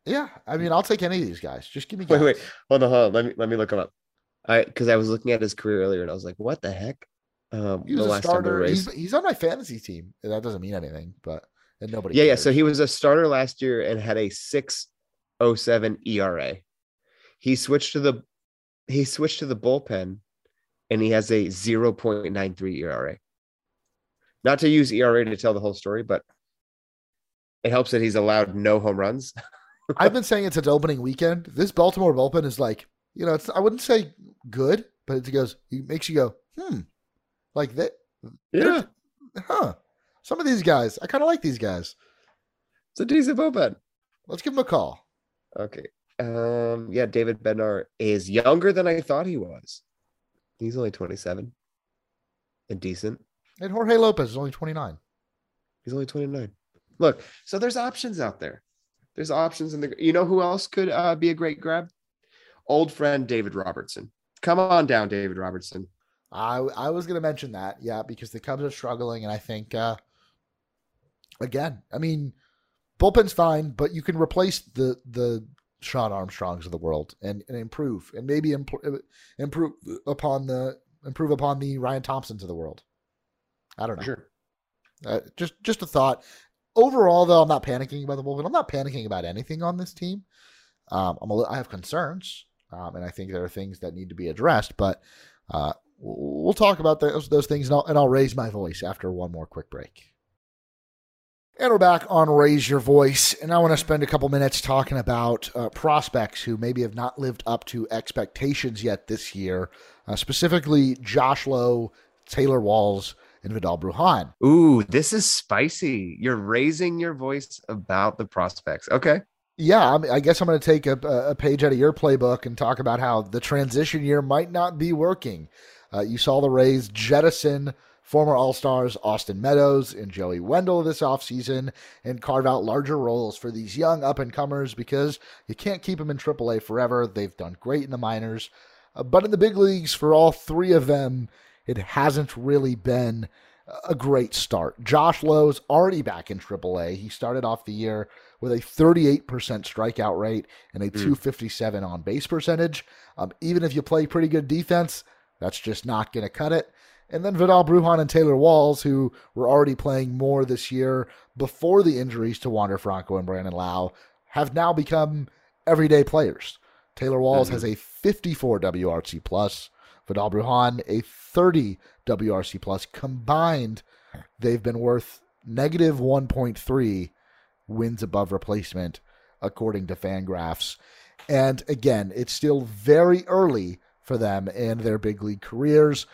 yeah. I mean, I'll take any of these guys. Just give me. Wait, guys. wait, hold on, hold on. Let me let me look him up. I because I was looking at his career earlier and I was like, what the heck? Um, He was the a last starter. He's, he's on my fantasy team. That doesn't mean anything, but and nobody. Yeah, yeah. So he was a starter last year and had a 607 ERA. He switched to the he switched to the bullpen and he has a 0.93 ERA. Not to use ERA to tell the whole story, but it helps that he's allowed no home runs. I've been saying it since opening weekend. This Baltimore bullpen is like, you know, it's I wouldn't say good, but it goes, it makes you go, hmm, like that, Yeah, huh? Some of these guys, I kind of like these guys. it's a decent bullpen. Let's give him a call. Okay. Um, yeah, David Bednar is younger than I thought he was. He's only 27 and decent. And Jorge Lopez is only 29. He's only 29. Look, so there's options out there. There's options in the you know who else could uh, be a great grab? Old friend David Robertson. Come on down, David Robertson. I I was gonna mention that, yeah, because the Cubs are struggling, and I think uh again, I mean, bullpen's fine, but you can replace the the Shawn Armstrongs of the world and, and improve, and maybe imp- improve upon the improve upon the Ryan Thompsons of the world. I don't know. Sure. Uh, just just a thought. Overall, though, I'm not panicking about the bullpen. I'm not panicking about anything on this team. Um, I'm a, I have concerns, um, and I think there are things that need to be addressed. But uh, we'll talk about those those things, and I'll, and I'll raise my voice after one more quick break. And we're back on Raise Your Voice, and I want to spend a couple minutes talking about uh, prospects who maybe have not lived up to expectations yet this year, uh, specifically Josh Lowe, Taylor Walls, and Vidal Brujan. Ooh, this is spicy. You're raising your voice about the prospects. Okay. Yeah, I, mean, I guess I'm going to take a, a page out of your playbook and talk about how the transition year might not be working. Uh, you saw the Rays jettison former All Stars Austin Meadows and Joey Wendle this offseason and carve out larger roles for these young up and comers because you can't keep them in AAA forever. They've done great in the minors, uh, but in the big leagues, for all three of them, it hasn't really been a great start. Josh Lowe's already back in AAA. He started off the year with a 38% strikeout rate and a 257 on base percentage. Um, even if you play pretty good defense, that's just not going to cut it. And then Vidal Brujan and Taylor Walls, who were already playing more this year before the injuries to Wander Franco and Brandon Lowe, have now become everyday players. Taylor Walls Mhm. has a 54 WRC plus. Vidal Brujan a 30 WRC plus. Combined, they've been worth negative 1.3 wins above replacement, according to Fangraphs. And again, it's still very early for them in their big league careers,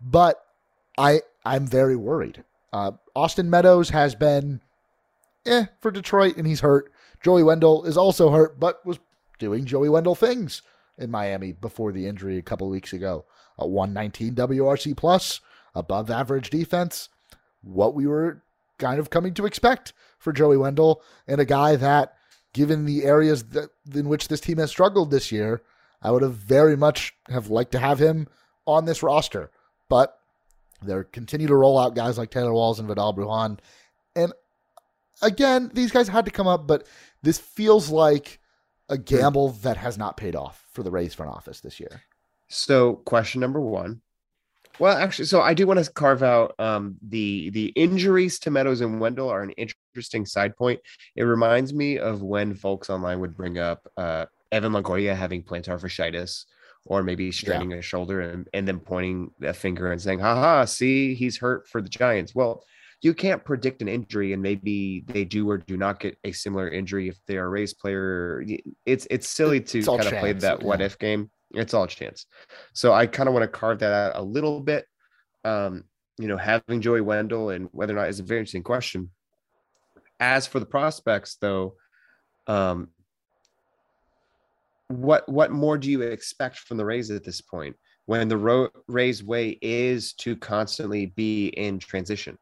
but I I'm very worried. Uh, Austin Meadows has been eh for Detroit, and he's hurt. Joey Wendle is also hurt, but was doing Joey Wendle things in Miami before the injury a couple weeks ago. A 119 WRC plus, above average defense, what we were kind of coming to expect for Joey Wendle, and a guy that, given the areas that in which this team has struggled this year, I would have very much have liked to have him on this roster. But they continue to roll out guys like Taylor Walls and Vidal Brujan. And again, these guys had to come up, but this feels like a gamble that has not paid off for the Rays front office this year. So, question number one. Well, actually, so I do want to carve out um, the the injuries to Meadows and Wendle are an interesting side point. It reminds me of when folks online would bring up uh, Evan Longoria having plantar fasciitis or maybe straining a shoulder and, and then pointing a finger and saying, haha, see, he's hurt for the Giants. Well, you can't predict an injury and maybe they do or do not get a similar injury if they're a race player. It's it's silly to It's kind of play that what yeah. if game. It's all chance. So I kind of want to carve that out a little bit. Um, you know, having Joey Wendle and whether or not is a very interesting question. As for the prospects, though, um, what what more do you expect from the Rays at this point when the Ro- Rays way is to constantly be in transition?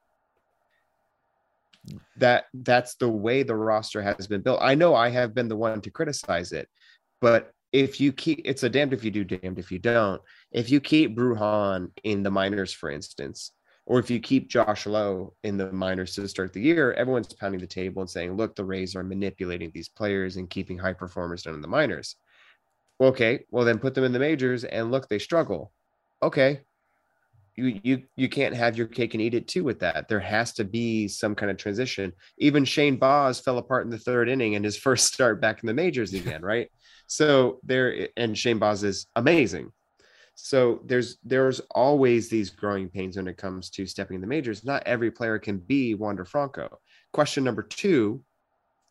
That that's the way the roster has been built. I know I have been the one to criticize it, but if you keep it's a damned if you do, damned if you don't. If you keep Brujan in the minors, for instance, or if you keep Josh Lowe in the minors to start the year, everyone's pounding the table and saying, look, the Rays are manipulating these players and keeping high performers down in the minors. Okay, well then put them in the majors and look, they struggle. Okay. You you you can't have your cake and eat it too with that. There has to be some kind of transition. Even Shane Baz fell apart in the third inning and his first start back in the majors again, right? So there and Shane Baz is amazing. So there's there's always these growing pains when it comes to stepping in the majors. Not every player can be Wander Franco. Question number two,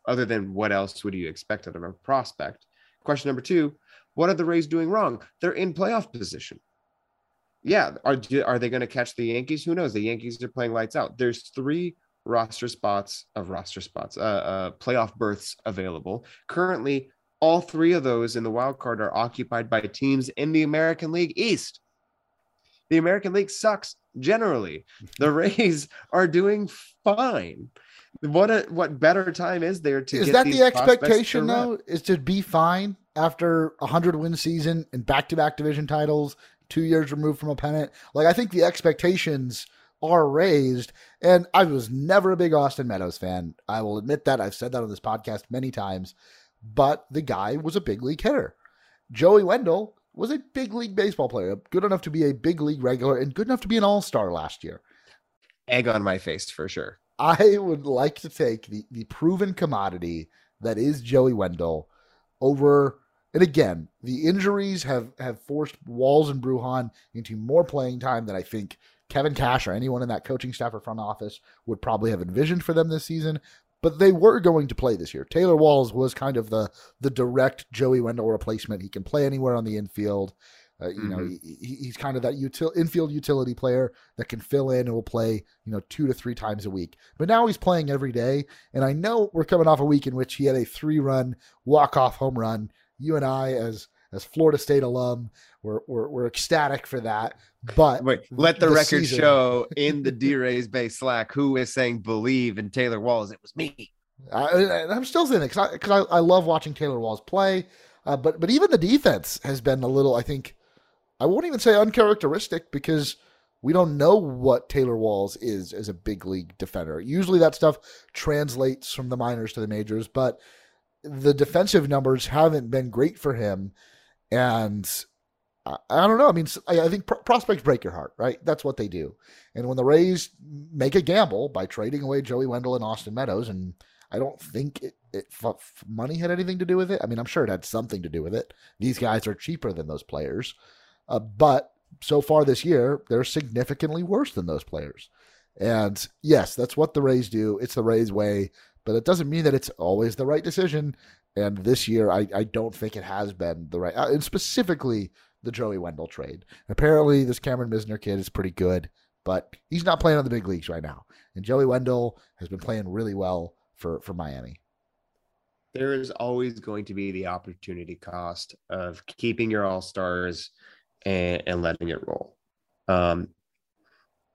other than what else would you expect out of a prospect? Question number two, what are the Rays doing wrong? They're in playoff position. Yeah, are are they going to catch the Yankees? Who knows? The Yankees are playing lights out. There's three roster spots of roster spots, uh, uh, playoff berths available. Currently, all three of those in the wild card are occupied by teams in the American League East. The American League sucks generally. The Rays are doing fine. What a what better time is there to is that the expectation though? Is to be fine after a hundred win season and back to back division titles, two years removed from a pennant. Like I think the expectations are raised. And I was never a big Austin Meadows fan. I will admit that. I've said that on this podcast many times but the guy was a big league hitter. Joey Wendle was a big league baseball player, good enough to be a big league regular and good enough to be an all star last year. Egg on my face for sure. I would like to take the, the proven commodity that is Joey Wendle over. And again, the injuries have, have forced Walls and Brujan into more playing time than I think Kevin Cash or anyone in that coaching staff or front office would probably have envisioned for them this season but they were going to play this year. Taylor Walls was kind of the the direct Joey Wendle replacement. He can play anywhere on the infield. Uh, you mm-hmm. know, he, he's kind of that util, infield utility player that can fill in and will play, you know, two to three times a week. But now he's playing every day. And I know we're coming off a week in which he had a three run walk off home run. You and I, as as Florida State alum, we're, we're, we're ecstatic for that. But wait, let the, the record season... show in the D Rays Bay Slack who is saying believe in Taylor Walls. It was me. I, am still saying it because I, cause I, I, love watching Taylor Walls play. Uh, but but even the defense has been a little, I think, I won't even say uncharacteristic because we don't know what Taylor Walls is as a big league defender. Usually that stuff translates from the minors to the majors, but the defensive numbers haven't been great for him. And I, I don't know. I mean, I, I think prospects break your heart, right? That's what they do. And when the Rays make a gamble by trading away Joey Wendle and Austin Meadows, and I don't think it, it f- money had anything to do with it. I mean, I'm sure it had something to do with it. These guys are cheaper than those players, uh, but so far this year, they're significantly worse than those players. And yes, that's what the Rays do. It's the Rays way, but it doesn't mean that it's always the right decision. And this year, I, I don't think it has been the right, uh, and specifically the Joey Wendle trade. Apparently, this Cameron Misner kid is pretty good, but he's not playing on the big leagues right now. And Joey Wendle has been playing really well for, for Miami. There is always going to be the opportunity cost of keeping your all stars and, and letting it roll. Um,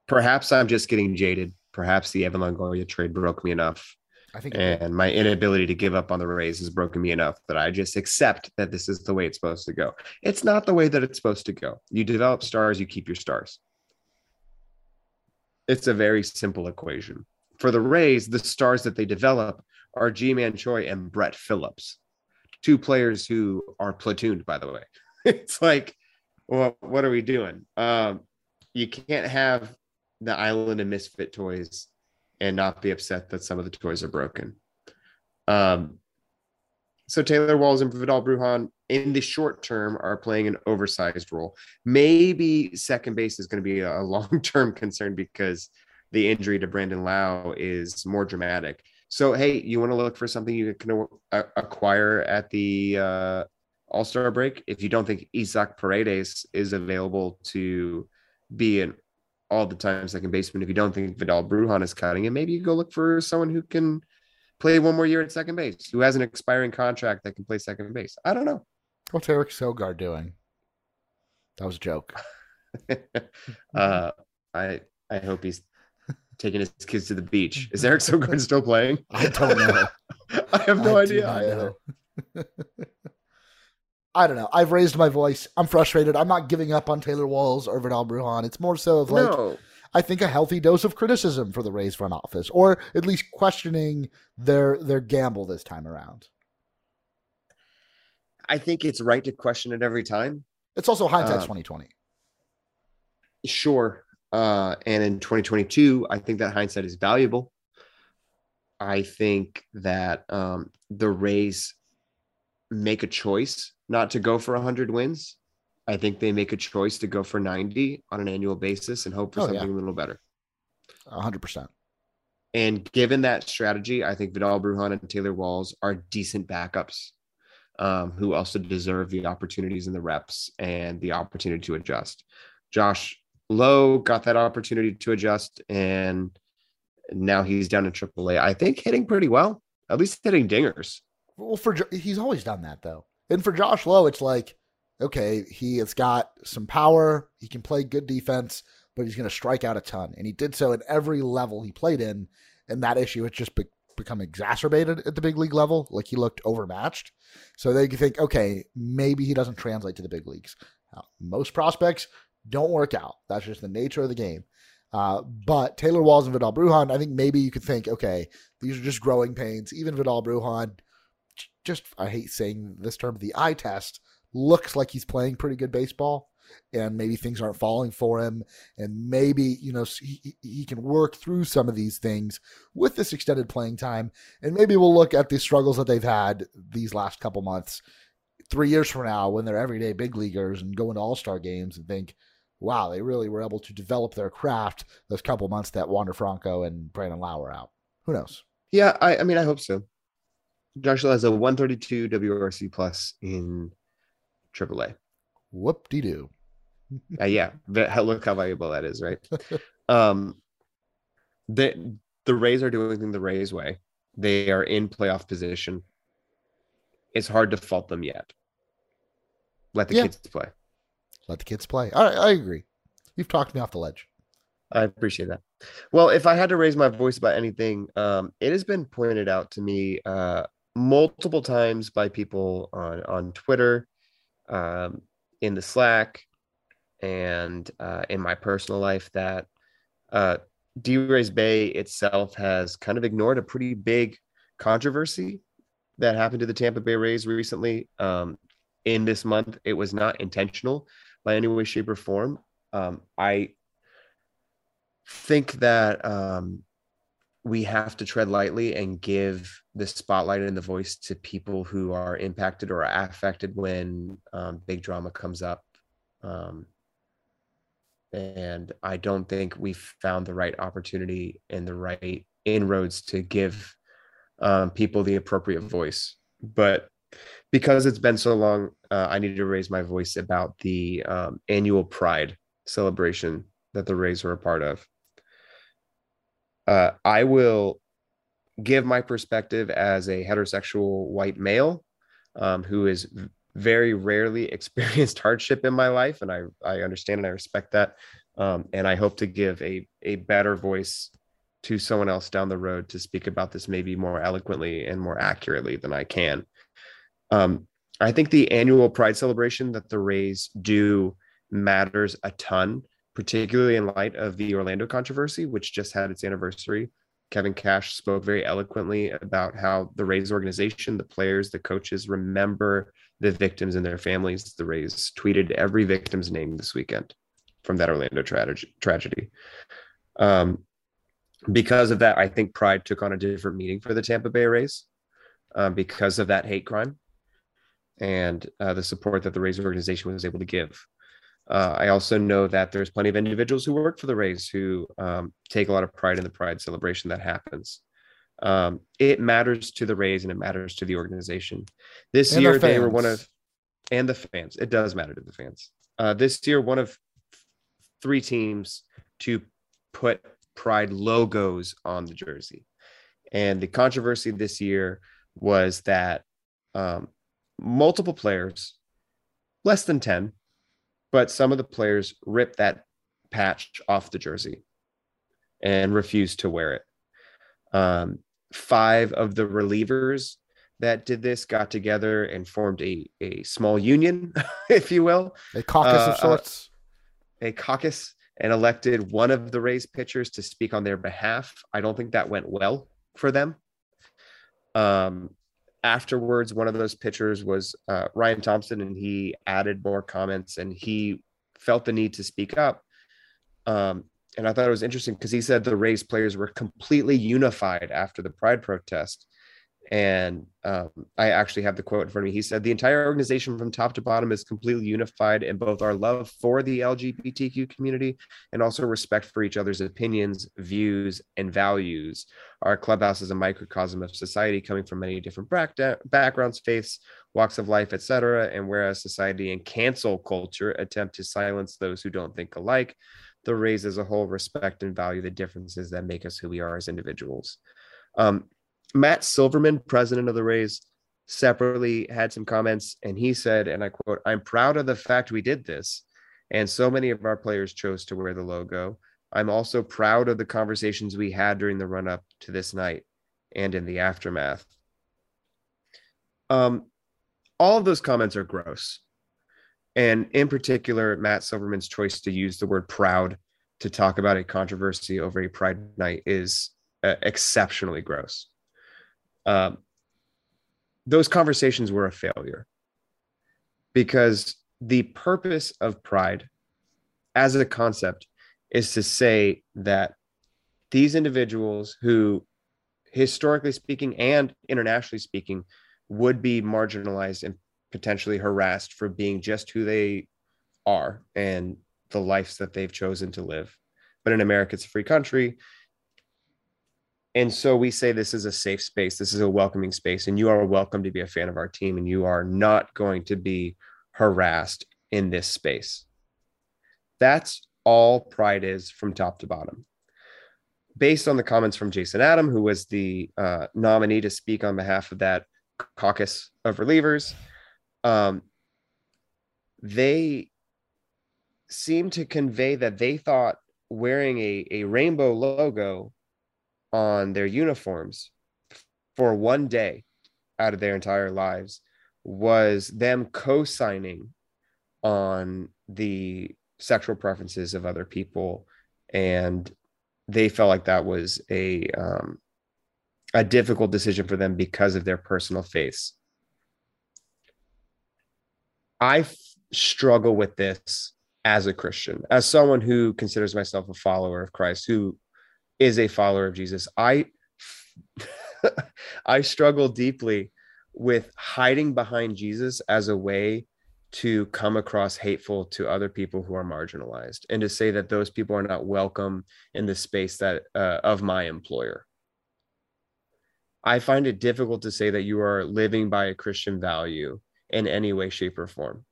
perhaps I'm just getting jaded. Perhaps the Evan Longoria trade broke me enough I think, and my inability to give up on the Rays has broken me enough that I just accept that this is the way it's supposed to go. It's not the way that it's supposed to go. You develop stars, you keep your stars. It's a very simple equation. For the Rays, the stars that they develop are Ji-Man Choi and Brett Phillips, two players who are platooned, by the way. it's like, well, what are we doing? Um, you can't have the island of misfit toys and not be upset that some of the toys are broken. Um, so Taylor Walls and Vidal Brujan in the short term are playing an oversized role. Maybe second base is going to be a long term concern because the injury to Brandon Lowe is more dramatic. So hey, you want to look for something you can acquire at the uh, All Star break? If you don't think Isaac Paredes is available to be an all the time second baseman. If you don't think Vidal Brujan is cutting it, maybe you go look for someone who can play one more year at second base, who has an expiring contract that can play second base. I don't know. What's Eric Sogard doing? That was a joke. uh, I I hope he's taking his kids to the beach. Is Eric Sogard still playing? I don't know. I have no idea. I idea do not either. know. I don't know. I've raised my voice. I'm frustrated. I'm not giving up on Taylor Walls or Vidal Brujan. It's more so of like no, I think a healthy dose of criticism for the Rays front office, or at least questioning their their gamble this time around. I think it's right to question it every time. It's also hindsight's Uh, twenty twenty. Sure. Uh, and in 2022, I think that hindsight is valuable. I think that um, the Rays make a choice not to go for 100 wins. I think they make a choice to go for 90 on an annual basis and hope for Oh, yeah. something a little better. hundred percent. And given that strategy, I think Vidal Brujan and Taylor Walls are decent backups um, who also deserve the opportunities and the reps and the opportunity to adjust. Josh Lowe got that opportunity to adjust, and now he's down in AAA. I think hitting pretty well, at least hitting dingers. Well, for he's always done that though, and for Josh Lowe, it's like okay, he has got some power. He can play good defense, but he's going to strike out a ton, and he did so at every level he played in. And that issue has just be- become exacerbated at the big league level. Like he looked overmatched. So they think, okay, maybe he doesn't translate to the big leagues. Now, most prospects don't work out. That's just the nature of the game. Uh, but Taylor Walls and Vidal Brujan, I think maybe you could think, okay, these are just growing pains. Even Vidal Brujan, j- just I hate saying this term, the eye test looks like he's playing pretty good baseball, and maybe things aren't falling for him, and maybe you know he, he- can work through some of these things with this extended playing time, and maybe we'll look at the struggles that they've had these last couple months, three years from now when they're everyday big leaguers and go into All Star games and think. Wow, they really were able to develop their craft those couple months that Wander Franco and Brandon Lowe were out. Who knows? Yeah, I, I mean, I hope so. Josh Lowe has a 132 WRC plus in AAA. Whoop de doo. Uh, yeah, look how valuable that is, right? um, the the Rays are doing things the Rays way. They are in playoff position. It's hard to fault them yet. Let the Yeah. kids play. Let the kids play. I, I agree. You've talked me off the ledge. I appreciate that. Well, if I had to raise my voice about anything, um, it has been pointed out to me uh, multiple times by people on on Twitter, um, in the Slack, and uh, in my personal life that uh, D Rays Bay itself has kind of ignored a pretty big controversy that happened to the Tampa Bay Rays recently. Um, in this month, it was not intentional by any way, shape, or form. Um, I think that um, we have to tread lightly and give the spotlight and the voice to people who are impacted or are affected when um, big drama comes up. Um, and I don't think we've found the right opportunity and the right inroads to give um, people the appropriate voice. But because it's been so long, uh, I need to raise my voice about the um, annual Pride celebration that the Rays were a part of. Uh, I will give my perspective as a heterosexual white male um, who has very rarely experienced hardship in my life, and I I understand and I respect that, um, and I hope to give a a better voice to someone else down the road to speak about this maybe more eloquently and more accurately than I can. Um, I think the annual Pride celebration that the Rays do matters a ton, particularly in light of the Orlando controversy, which just had its anniversary. Kevin Cash spoke very eloquently about how the Rays organization, the players, the coaches remember the victims and their families. The Rays tweeted every victim's name this weekend from that Orlando tragedy. Um, because of that, I think Pride took on a different meaning for the Tampa Bay Rays um, because of that hate crime and uh, the support that the Rays organization was able to give. Uh, I also know that there's plenty of individuals who work for the Rays who um, take a lot of pride in the Pride celebration that happens. Um, it matters to the Rays and it matters to the organization. This And year, the they were one of, and the fans. It does matter to the fans. Uh, this year, one of three teams to put pride logos on the jersey. And the controversy this year was that um, multiple players, less than 10, but some of the players ripped that patch off the jersey and refused to wear it. Um, five of the relievers that did this got together and formed a, a small union, if you will, a caucus uh, of uh, sorts, uh, a caucus, and elected one of the Rays pitchers to speak on their behalf. I don't think that went well for them. Um, afterwards, one of those pitchers was uh, Ryan Thompson, and he added more comments and he felt the need to speak up. Um, and I thought it was interesting because he said the Rays players were completely unified after the Pride protest. And um, I actually have the quote in front of me. He said, The entire organization from top to bottom is completely unified in both our love for the LGBTQ community and also respect for each other's opinions, views, and values. Our clubhouse is a microcosm of society coming from many different backgrounds, faiths, walks of life, etc. And whereas society and cancel culture attempt to silence those who don't think alike, the Rays as a whole respect and value the differences that make us who we are as individuals. Um, Matt Silverman, president of the Rays, separately had some comments, and he said, and I quote, I'm proud of the fact we did this. And so many of our players chose to wear the logo. I'm also proud of the conversations we had during the run up to this night and in the aftermath. Um, all of those comments are gross. And in particular, Matt Silverman's choice to use the word proud to talk about a controversy over a pride night is uh, exceptionally gross um, those conversations were a failure because the purpose of pride as a concept is to say that these individuals who historically speaking and internationally speaking would be marginalized and potentially harassed for being just who they are and the lives that they've chosen to live. But in america it's a free country and so we say this is a safe space. This is a welcoming space, and you are welcome to be a fan of our team, and you are not going to be harassed in this space. That's all pride is from top to bottom. Based on the comments from Jason Adam, who was the uh, nominee to speak on behalf of that caucus of relievers, um, they seem to convey that they thought wearing a, a rainbow logo on their uniforms for one day out of their entire lives was them co-signing on the sexual preferences of other people. And they felt like that was a um, a difficult decision for them because of their personal faiths. I f- struggle with this as a christian as someone who considers myself a follower of christ who is a follower of Jesus. I I struggle deeply with hiding behind Jesus as a way to come across hateful to other people who are marginalized and to say that those people are not welcome in the space that uh, of my employer. I find it difficult to say that you are living by a Christian value in any way, shape, or form.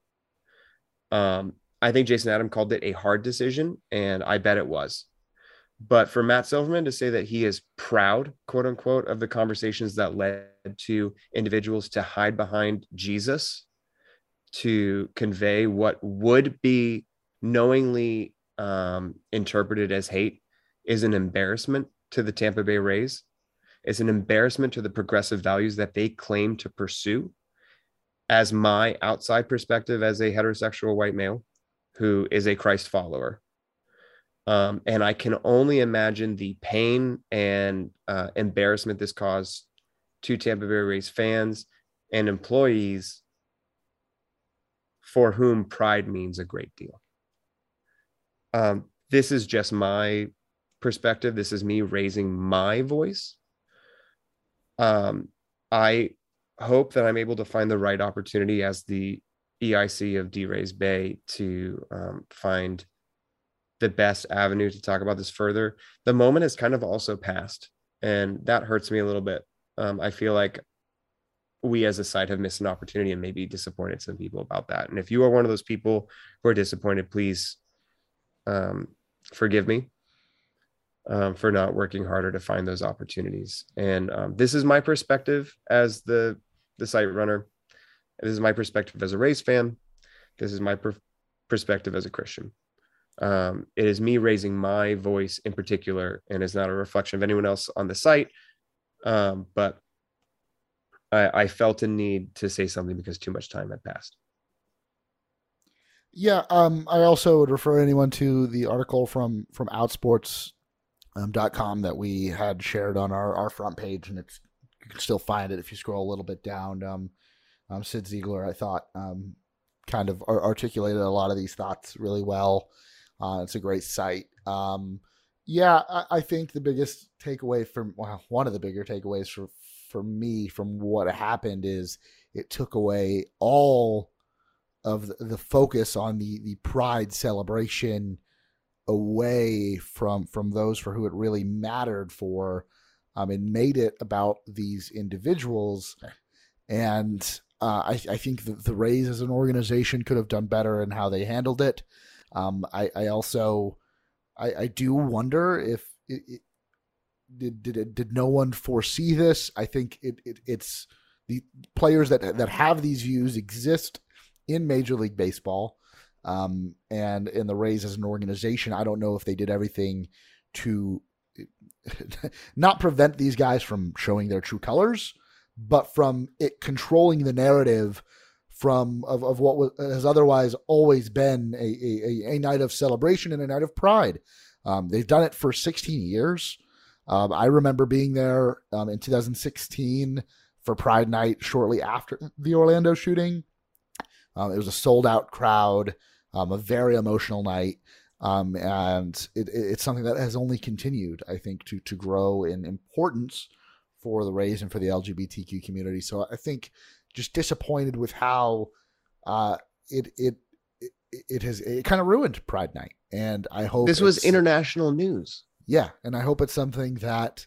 Um, I think Jason Adam called it a hard decision, and I bet it was. But for Matt Silverman to say that he is proud, quote unquote, of the conversations that led to individuals to hide behind Jesus to convey what would be knowingly um, interpreted as hate is an embarrassment to the Tampa Bay Rays. It's an embarrassment to the progressive values that they claim to pursue. As my outside perspective, as a heterosexual white male who is a Christ follower, um, and I can only imagine the pain and uh, embarrassment this caused to Tampa Bay Rays fans and employees for whom pride means a great deal. Um, this is just my perspective. This is me raising my voice. Um, I hope that I'm able to find the right opportunity as the EIC of D Rays Bay to um, find the best avenue to talk about this further. The moment has kind of also passed, and that hurts me a little bit. Um, I feel like we as a site have missed an opportunity and maybe disappointed some people about that. And if you are one of those people who are disappointed, please um, forgive me um, for not working harder to find those opportunities. And um, this is my perspective as the the site runner. This is my perspective as a race fan. This is my per- perspective as a Christian. Um, it is me raising my voice in particular, and it's not a reflection of anyone else on the site. Um, but I, I felt a need to say something because too much time had passed. Yeah, um, I also would refer anyone to the article from from Outsports um, dot com that we had shared on our, our front page, and it's you can still find it if you scroll a little bit down. Um, um, Cyd Zeigler, I thought, um, kind of articulated a lot of these thoughts really well. Uh, it's a great site. Um, yeah, I, I, think the biggest takeaway from well, one of the bigger takeaways for for me from what happened is it took away all of the, the focus on the the pride celebration away from from those for who it really mattered for um, and made it about these individuals and uh, I, I, think the, the Rays as an organization could have done better in how they handled it. Um, I, I, also I, I, do wonder if it, it, did did it, did no one foresee this. I think it, it's the players that that have these views exist in Major League Baseball. Um, and in the Rays as an organization, I don't know if they did everything to not prevent these guys from showing their true colors, but from it controlling the narrative from of, of what was, has otherwise always been a, a, a night of celebration and a night of pride. Um, they've done it for 16 years. Um, I remember being there um, in 2016 for Pride Night shortly after the Orlando shooting. Um, it was a sold out crowd um, a very emotional night. Um, and it, it's something that has only continued, I think, to to grow in importance for the Rays and for the LGBTQ community. So I think just disappointed with how uh, it it it, it has it kind of ruined Pride Night, and I hope this was international news. Yeah, and I hope it's something that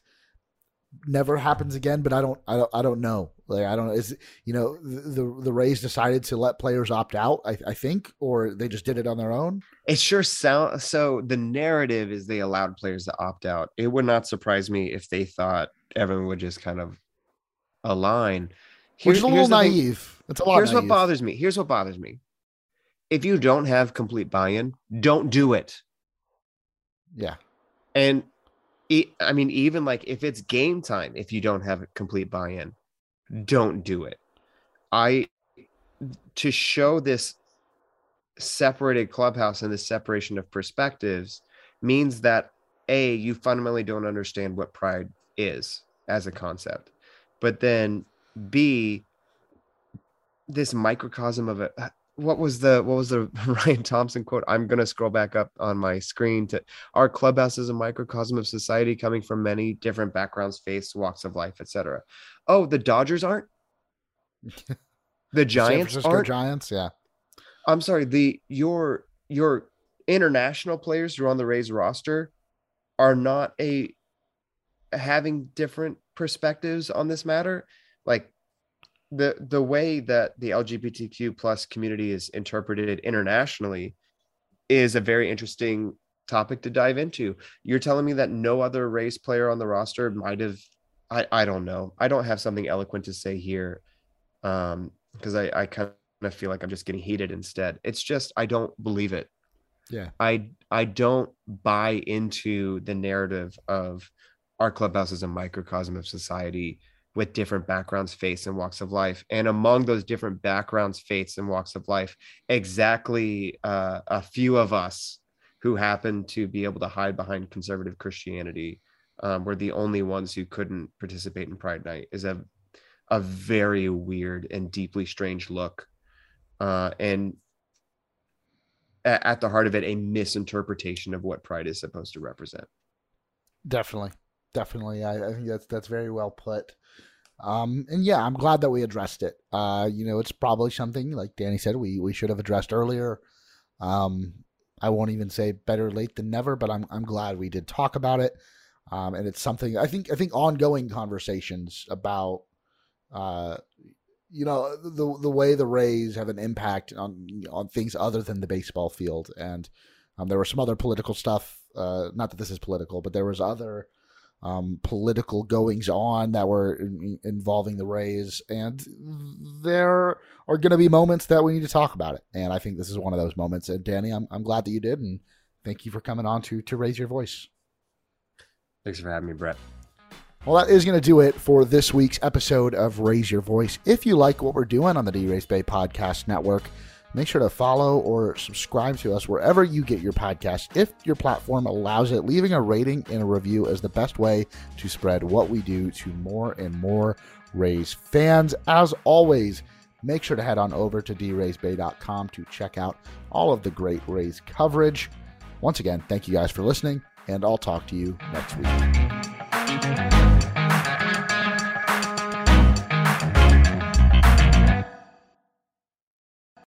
never happens again. But I don't I don't I don't know. Like I don't know, is you know the the Rays decided to let players opt out, I, I think, or they just did it on their own. It sure sounds so. The narrative is they allowed players to opt out. It would not surprise me if they thought everyone would just kind of align. Here, Which a little naive. It's a lot. Here's naive. what bothers me. Here's what bothers me. If you don't have complete buy-in, don't do it. Yeah. And I mean, even like if it's game time, if you don't have complete buy-in, don't do it. I to show this separated clubhouse and this separation of perspectives means that a you fundamentally don't understand what pride is as a concept but then b this microcosm of it uh, what was the what was the Ryan Thompson quote? I'm gonna scroll back up on my screen to our clubhouse is a microcosm of society coming from many different backgrounds, faiths, walks of life, etc. Oh, the Dodgers aren't. The Giants aren't. Giants, yeah. I'm sorry. The your your international players who are on the Rays roster are not a having different perspectives on this matter. Like the the way that the LGBTQ plus community is interpreted internationally is a very interesting topic to dive into. You're telling me that no other Rays player on the roster might have I, I don't know. I don't have something eloquent to say here. Um, because I, I kind of feel like I'm just getting heated instead. It's just I don't believe it. Yeah. I I don't buy into the narrative of our clubhouse is a microcosm of society with different backgrounds, faiths, and walks of life. And among those different backgrounds, faiths, and walks of life, exactly uh, a few of us who happen to be able to hide behind conservative Christianity um, were the only ones who couldn't participate in Pride Night is a a very weird and deeply strange look, uh, and at, at the heart of it, a misinterpretation of what Pride is supposed to represent. Definitely, definitely. I, I think that's that's very well put. Um, and yeah, I'm glad that we addressed it. Uh, you know, it's probably something like Danny said we we should have addressed earlier. Um, I won't even say better late than never, but I'm I'm glad we did talk about it. Um, and it's something I think I think ongoing conversations about uh, you know the the way the Rays have an impact on on things other than the baseball field and Um, there was some other political stuff. Uh, not that this is political, but there was other um, political goings on that were in, involving the Rays, and there are going to be moments that we need to talk about it. And I think this is one of those moments. And Danny, I'm I'm glad that you did, and thank you for coming on to to raise your voice. Thanks for having me, Brett. Well, that is going to do it for this week's episode of Raise Your Voice. If you like what we're doing on the DRaysBay Podcast Network, make sure to follow or subscribe to us wherever you get your podcast. If your platform allows it, leaving a rating and a review is the best way to spread what we do to more and more Rays fans. As always, make sure to head on over to draysbay.com to check out all of the great Rays coverage. Once again, thank you guys for listening, and I'll talk to you next week.